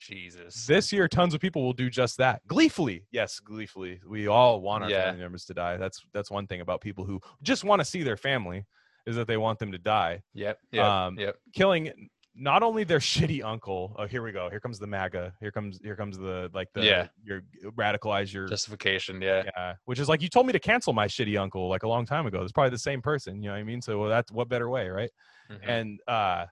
Jesus. This year, tons of people will do just that gleefully. Yes, gleefully. We all want our Yeah. family members to die. That's that's one thing about people who just want to see their family is that they want them to die. Yep. Yep. Um, yep. Killing not only their shitty uncle. Oh, here we go. Here comes the MAGA. Here comes here comes the like the Yeah. your radicalize your Justification. Yeah. yeah, which is like you told me to cancel my shitty uncle like a long time ago. It's probably the same person, you know what I mean? So well, that's what better way, right? Mhm. And uh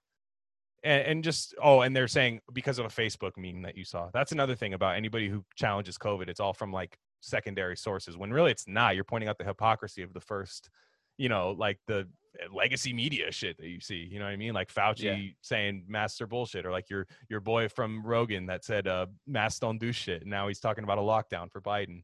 and, and just oh, and they're saying because of a Facebook meme that you saw. That's another thing about anybody who challenges COVID. It's all from like secondary sources when really it's not. You're pointing out the hypocrisy of the first, you know, like the eh, legacy media shit that you see. You know what I mean? Like Fauci saying master bullshit, or like your your boy from Rogan that said uh masks don't do shit. And now he's talking about a lockdown for Biden.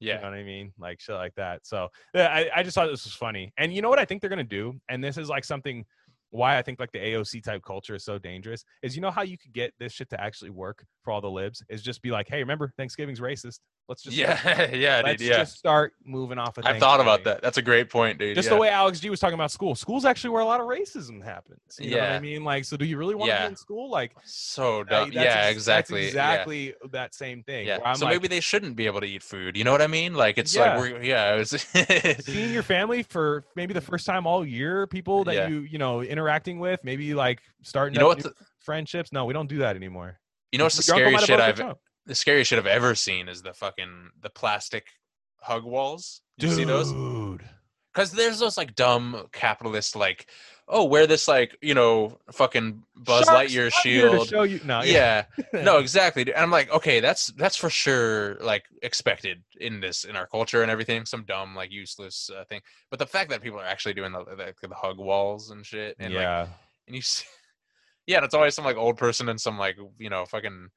You yeah. know what I mean? Like shit like that. So yeah, I, I just thought this was funny. And you know what I think they're gonna do? And this is like something why I think like the AOC type culture is so dangerous is you know how you could get this shit to actually work for all the libs is just be like, hey, remember Thanksgiving's racist. Let's just Yeah. yeah, let's dude. Yeah. just start moving off of. That. I've thought about that. That's a great point, dude. Just yeah. the way Alex G was talking about school. School's actually where a lot of racism happens. You know what I mean? Like, so do you really want to be in school? Like, So dumb. Yeah. ex- that's Exactly. yeah. exactly that same thing. Yeah. so like, maybe they shouldn't be able to eat food. You know what I mean? Like it's Yeah. like we're yeah. It was seeing your family for maybe the first time all year, people that Yeah. you you know interacting with, maybe like starting You know what the- friendships. No, we don't do that anymore. You know what's the Your uncle might scariest shit I've the scariest shit I've ever seen is the fucking the plastic hug walls. Did you see those? Dude. Because there's those like dumb capitalist like, oh, wear this like you know fucking Buzz Sharks, Lightyear I'm here to shield. show you. No, yeah, no, exactly. And I'm like, okay, that's that's for sure like expected in this in our culture and everything. Some dumb like useless uh, thing. But the fact that people are actually doing the, the, the hug walls and shit, and like, yeah. and you see, Yeah, and it's always some like old person and some like you know fucking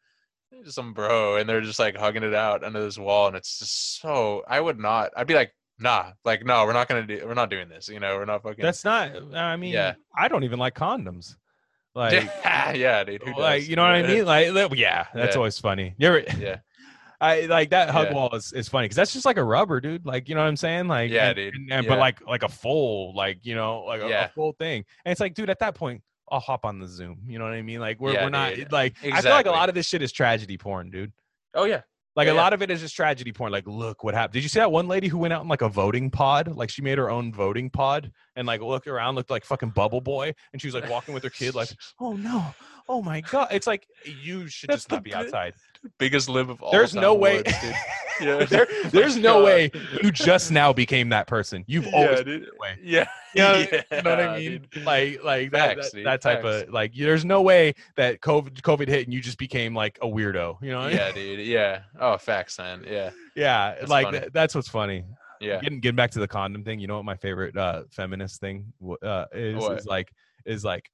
some bro, and they're just like hugging it out under this wall, and it's just so. I would not. I'd be like, nah, like no, we're not gonna do. We're not doing this. You know, we're not fucking. That's not. Uh, I mean, Yeah. I don't even like condoms. Like, yeah, yeah, dude. who like you know what I mean? Like, yeah, that's Yeah. always funny. You ever, Yeah, I like that hug Yeah. wall is, is funny because that's just like a rubber, dude. Like, you know what I'm saying? Like, Yeah, and- dude. and- and- Yeah. but like, like a full, like you know, like a, a full thing. And it's like, dude, at that point, I'll hop on the Zoom. You know what I mean? Like, we're Yeah, we're not dude. like. I feel like a lot of this shit is tragedy porn, dude. Oh yeah. Like Yeah, a yeah. lot of it is just tragedy porn. Like, look what happened. Did you see that one lady who went out in like a voting pod? Like she made her own voting pod and like looked around, looked like fucking Bubble Boy, and she was like walking with her kid, like, oh no, oh my god. It's like you should That's just not be outside. Biggest lib of all. There's no way. woods. Yeah. there, there's no God. way you just now became that person. You've always yeah, been dude. that way. Yeah. You know, yeah, you know what I mean? dude. Like, like that, Facts, that, that type facts. of like. There's no way that COVID, COVID hit and you just became like a weirdo. You know? What I mean? yeah, dude. Yeah. Oh, facts, man. Yeah. yeah. That's like th- that's what's funny. Yeah. Getting getting back to the condom thing, you know what my favorite uh feminist thing uh is is like is like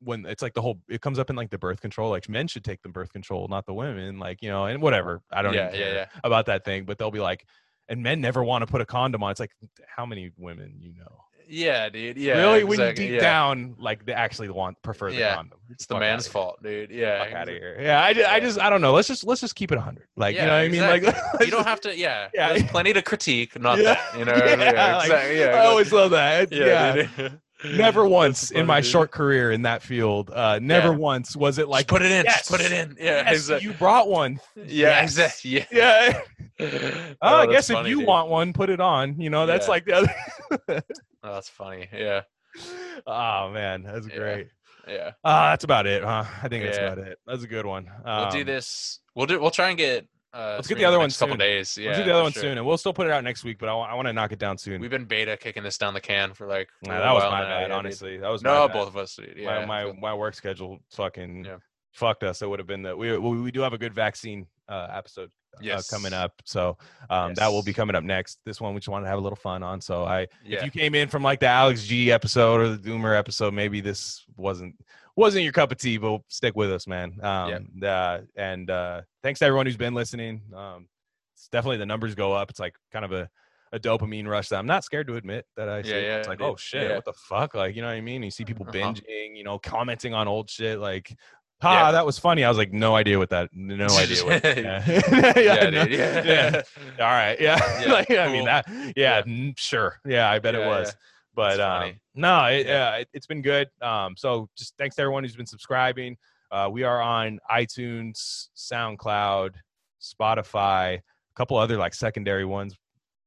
when it's like the whole it comes up in like the birth control like men should take the birth control not the women like you know and whatever i don't Yeah, even yeah, care yeah. about that thing but they'll be like and men never want to put a condom on it's like how many women you know Yeah, dude. Yeah. really when you exactly, deep yeah. down like they actually want prefer the Yeah, condom It's the Fuck man's fault, dude. Yeah. Fuck out of here yeah I, ju- I just i don't know let's just let's just keep it 100 like you know what i mean like you don't have to. Yeah. Yeah. There's plenty to critique, not that. You know. yeah, Yeah. like. Yeah. i always love that Yeah. never once in my short career in that field uh never Yeah. once was it Like, like put it in. yes, Just put it in. Yeah. yes, exactly. you brought one Yeah. yes. Exactly. Yeah. yeah oh, oh, i that's guess if you dude. want one put it on you know that's Yeah. like the other Oh, that's funny. Yeah. oh man that's great Yeah. uh that's about it huh i think that's about it that's a good one We'll do Um, this. We'll do. We'll try and get. Uh, Let's get the other one next couple soon. days. Yeah. Let's do the other one sure. soon, and we'll still put it out next week. But I want to knock it down soon. We've been beta kicking this down the can for like. Nah, that was my now, bad, yeah, honestly. That was No, both of us. Yeah. my my, my work schedule fucking Yeah. fucked us. It would have been that we we, we do have a good vaccine uh, episode uh, coming up, so um, that will be coming up next. This one we just wanted to have a little fun on. So I, yeah. if you came in from like the Alex G episode or the Doomer episode, maybe this wasn't wasn't your cup of tea, but stick with us, man. Um, uh, and uh, thanks to everyone who's been listening. Um, it's definitely the numbers go up. It's like kind of a a dopamine rush that I'm not scared to admit that I see. yeah, it's like, oh shit, Yeah. what the fuck? Like, you know what I mean? You see people Uh-huh. binging, you know, commenting on old shit like Ha, that was funny. I was like, no idea what that, no idea what. Yeah, yeah, no- dude. Yeah. yeah. All right. Yeah. Yeah, like, I mean, that, yeah, sure. Yeah, I bet it Yeah, was. Yeah. But um, no, it, Yeah. uh, it, it's been good. Um, so just thanks to everyone who's been subscribing. Uh, we are on iTunes, SoundCloud, Spotify, a couple other like secondary ones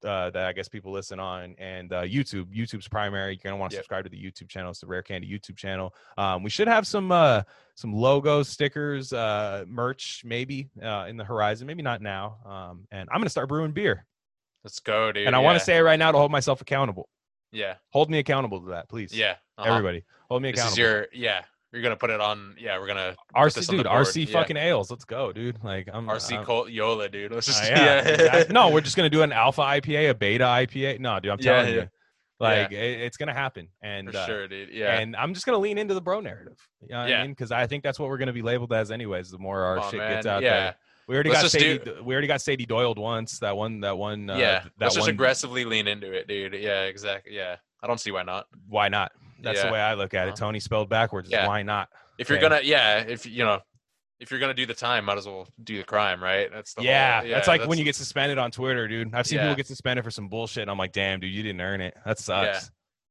uh, that I guess people listen on, and uh, YouTube. YouTube's primary. You're gonna want to Yep. subscribe to the YouTube channel. It's the Rare Candy YouTube channel. Um, we should have some uh, some logos, stickers, uh, merch, maybe uh, in the horizon. Maybe not now. Um, and I'm gonna start brewing beer, Let's go, dude. and I want to say it right now to hold myself accountable. Yeah. Hold me accountable to that, please. Yeah. uh-huh. everybody, hold me accountable. This is your. Yeah. You're gonna put it on. Yeah. We're gonna. RC dude, RC yeah. fucking ales. Let's go, dude. Like I'm RC I'm- Colt Yola, dude. Let's uh, just. yeah, exactly. No, we're just gonna do an alpha IPA, a beta IPA. No, dude, I'm Yeah, telling yeah. you, like it, it's gonna happen. And For uh, sure, dude. Yeah. and I'm just gonna lean into the bro narrative. You know what I Yeah. mean? Because I think that's what we're gonna be labeled as, anyways. The more our on, shit man. gets out yeah. there. We already Let's got Sady. do- We already got Sady Doyle once. That one. That one. Uh, yeah. That Let's just aggressively lean into it, dude. Yeah. Exactly. Yeah. I don't see why not. Why not? That's the way I look at it. Uh-huh. Tony spelled backwards. Yeah. Why not? If you're Okay. gonna, yeah. If you know, if you're gonna do the time, might as well do the crime, right? That's the Yeah, Whole, that's like when you get suspended on Twitter, dude. I've seen Yeah. people get suspended for some bullshit, and I'm like, damn, dude, you didn't earn it. That sucks.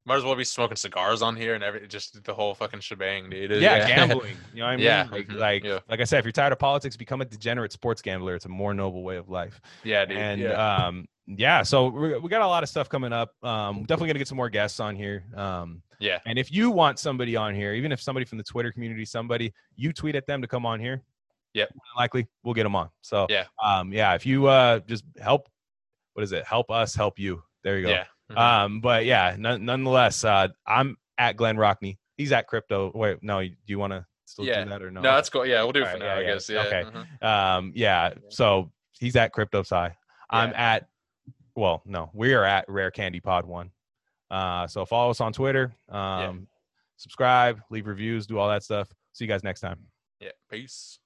Might as well be smoking cigars on here and every just the whole fucking shebang, dude. Yeah, gambling. You know what I mean? Yeah, Like, mhm, like, yeah. like I said, if you're tired of politics, become a degenerate sports gambler. It's a more noble way of life. yeah, dude. and yeah. um, yeah, so we we got a lot of stuff coming up. Um, definitely gonna get some more guests on here. Um, yeah. and if you want somebody on here, even if somebody from the Twitter community, somebody you tweet at them to come on here, Yeah. likely we'll get them on. So Yeah. um, yeah, if you uh just help, what is it? Help us help you. There you go. Yeah. Mhm. Um, but yeah, none, nonetheless, uh, I'm at Glenn Rockney. He's at Crypto. Wait, no, do you want to still Yeah. do that or no? no, that's cool. Yeah, we'll do it All for right, now, yeah, I yeah, guess. Yeah. okay. mhm. um, yeah. So he's at Crypto Sci. I'm at, well, no, we are at Rare Candy Pod One. Uh, so follow us on Twitter. Um, subscribe, leave reviews, do all that stuff. See you guys next time. Yeah. Peace.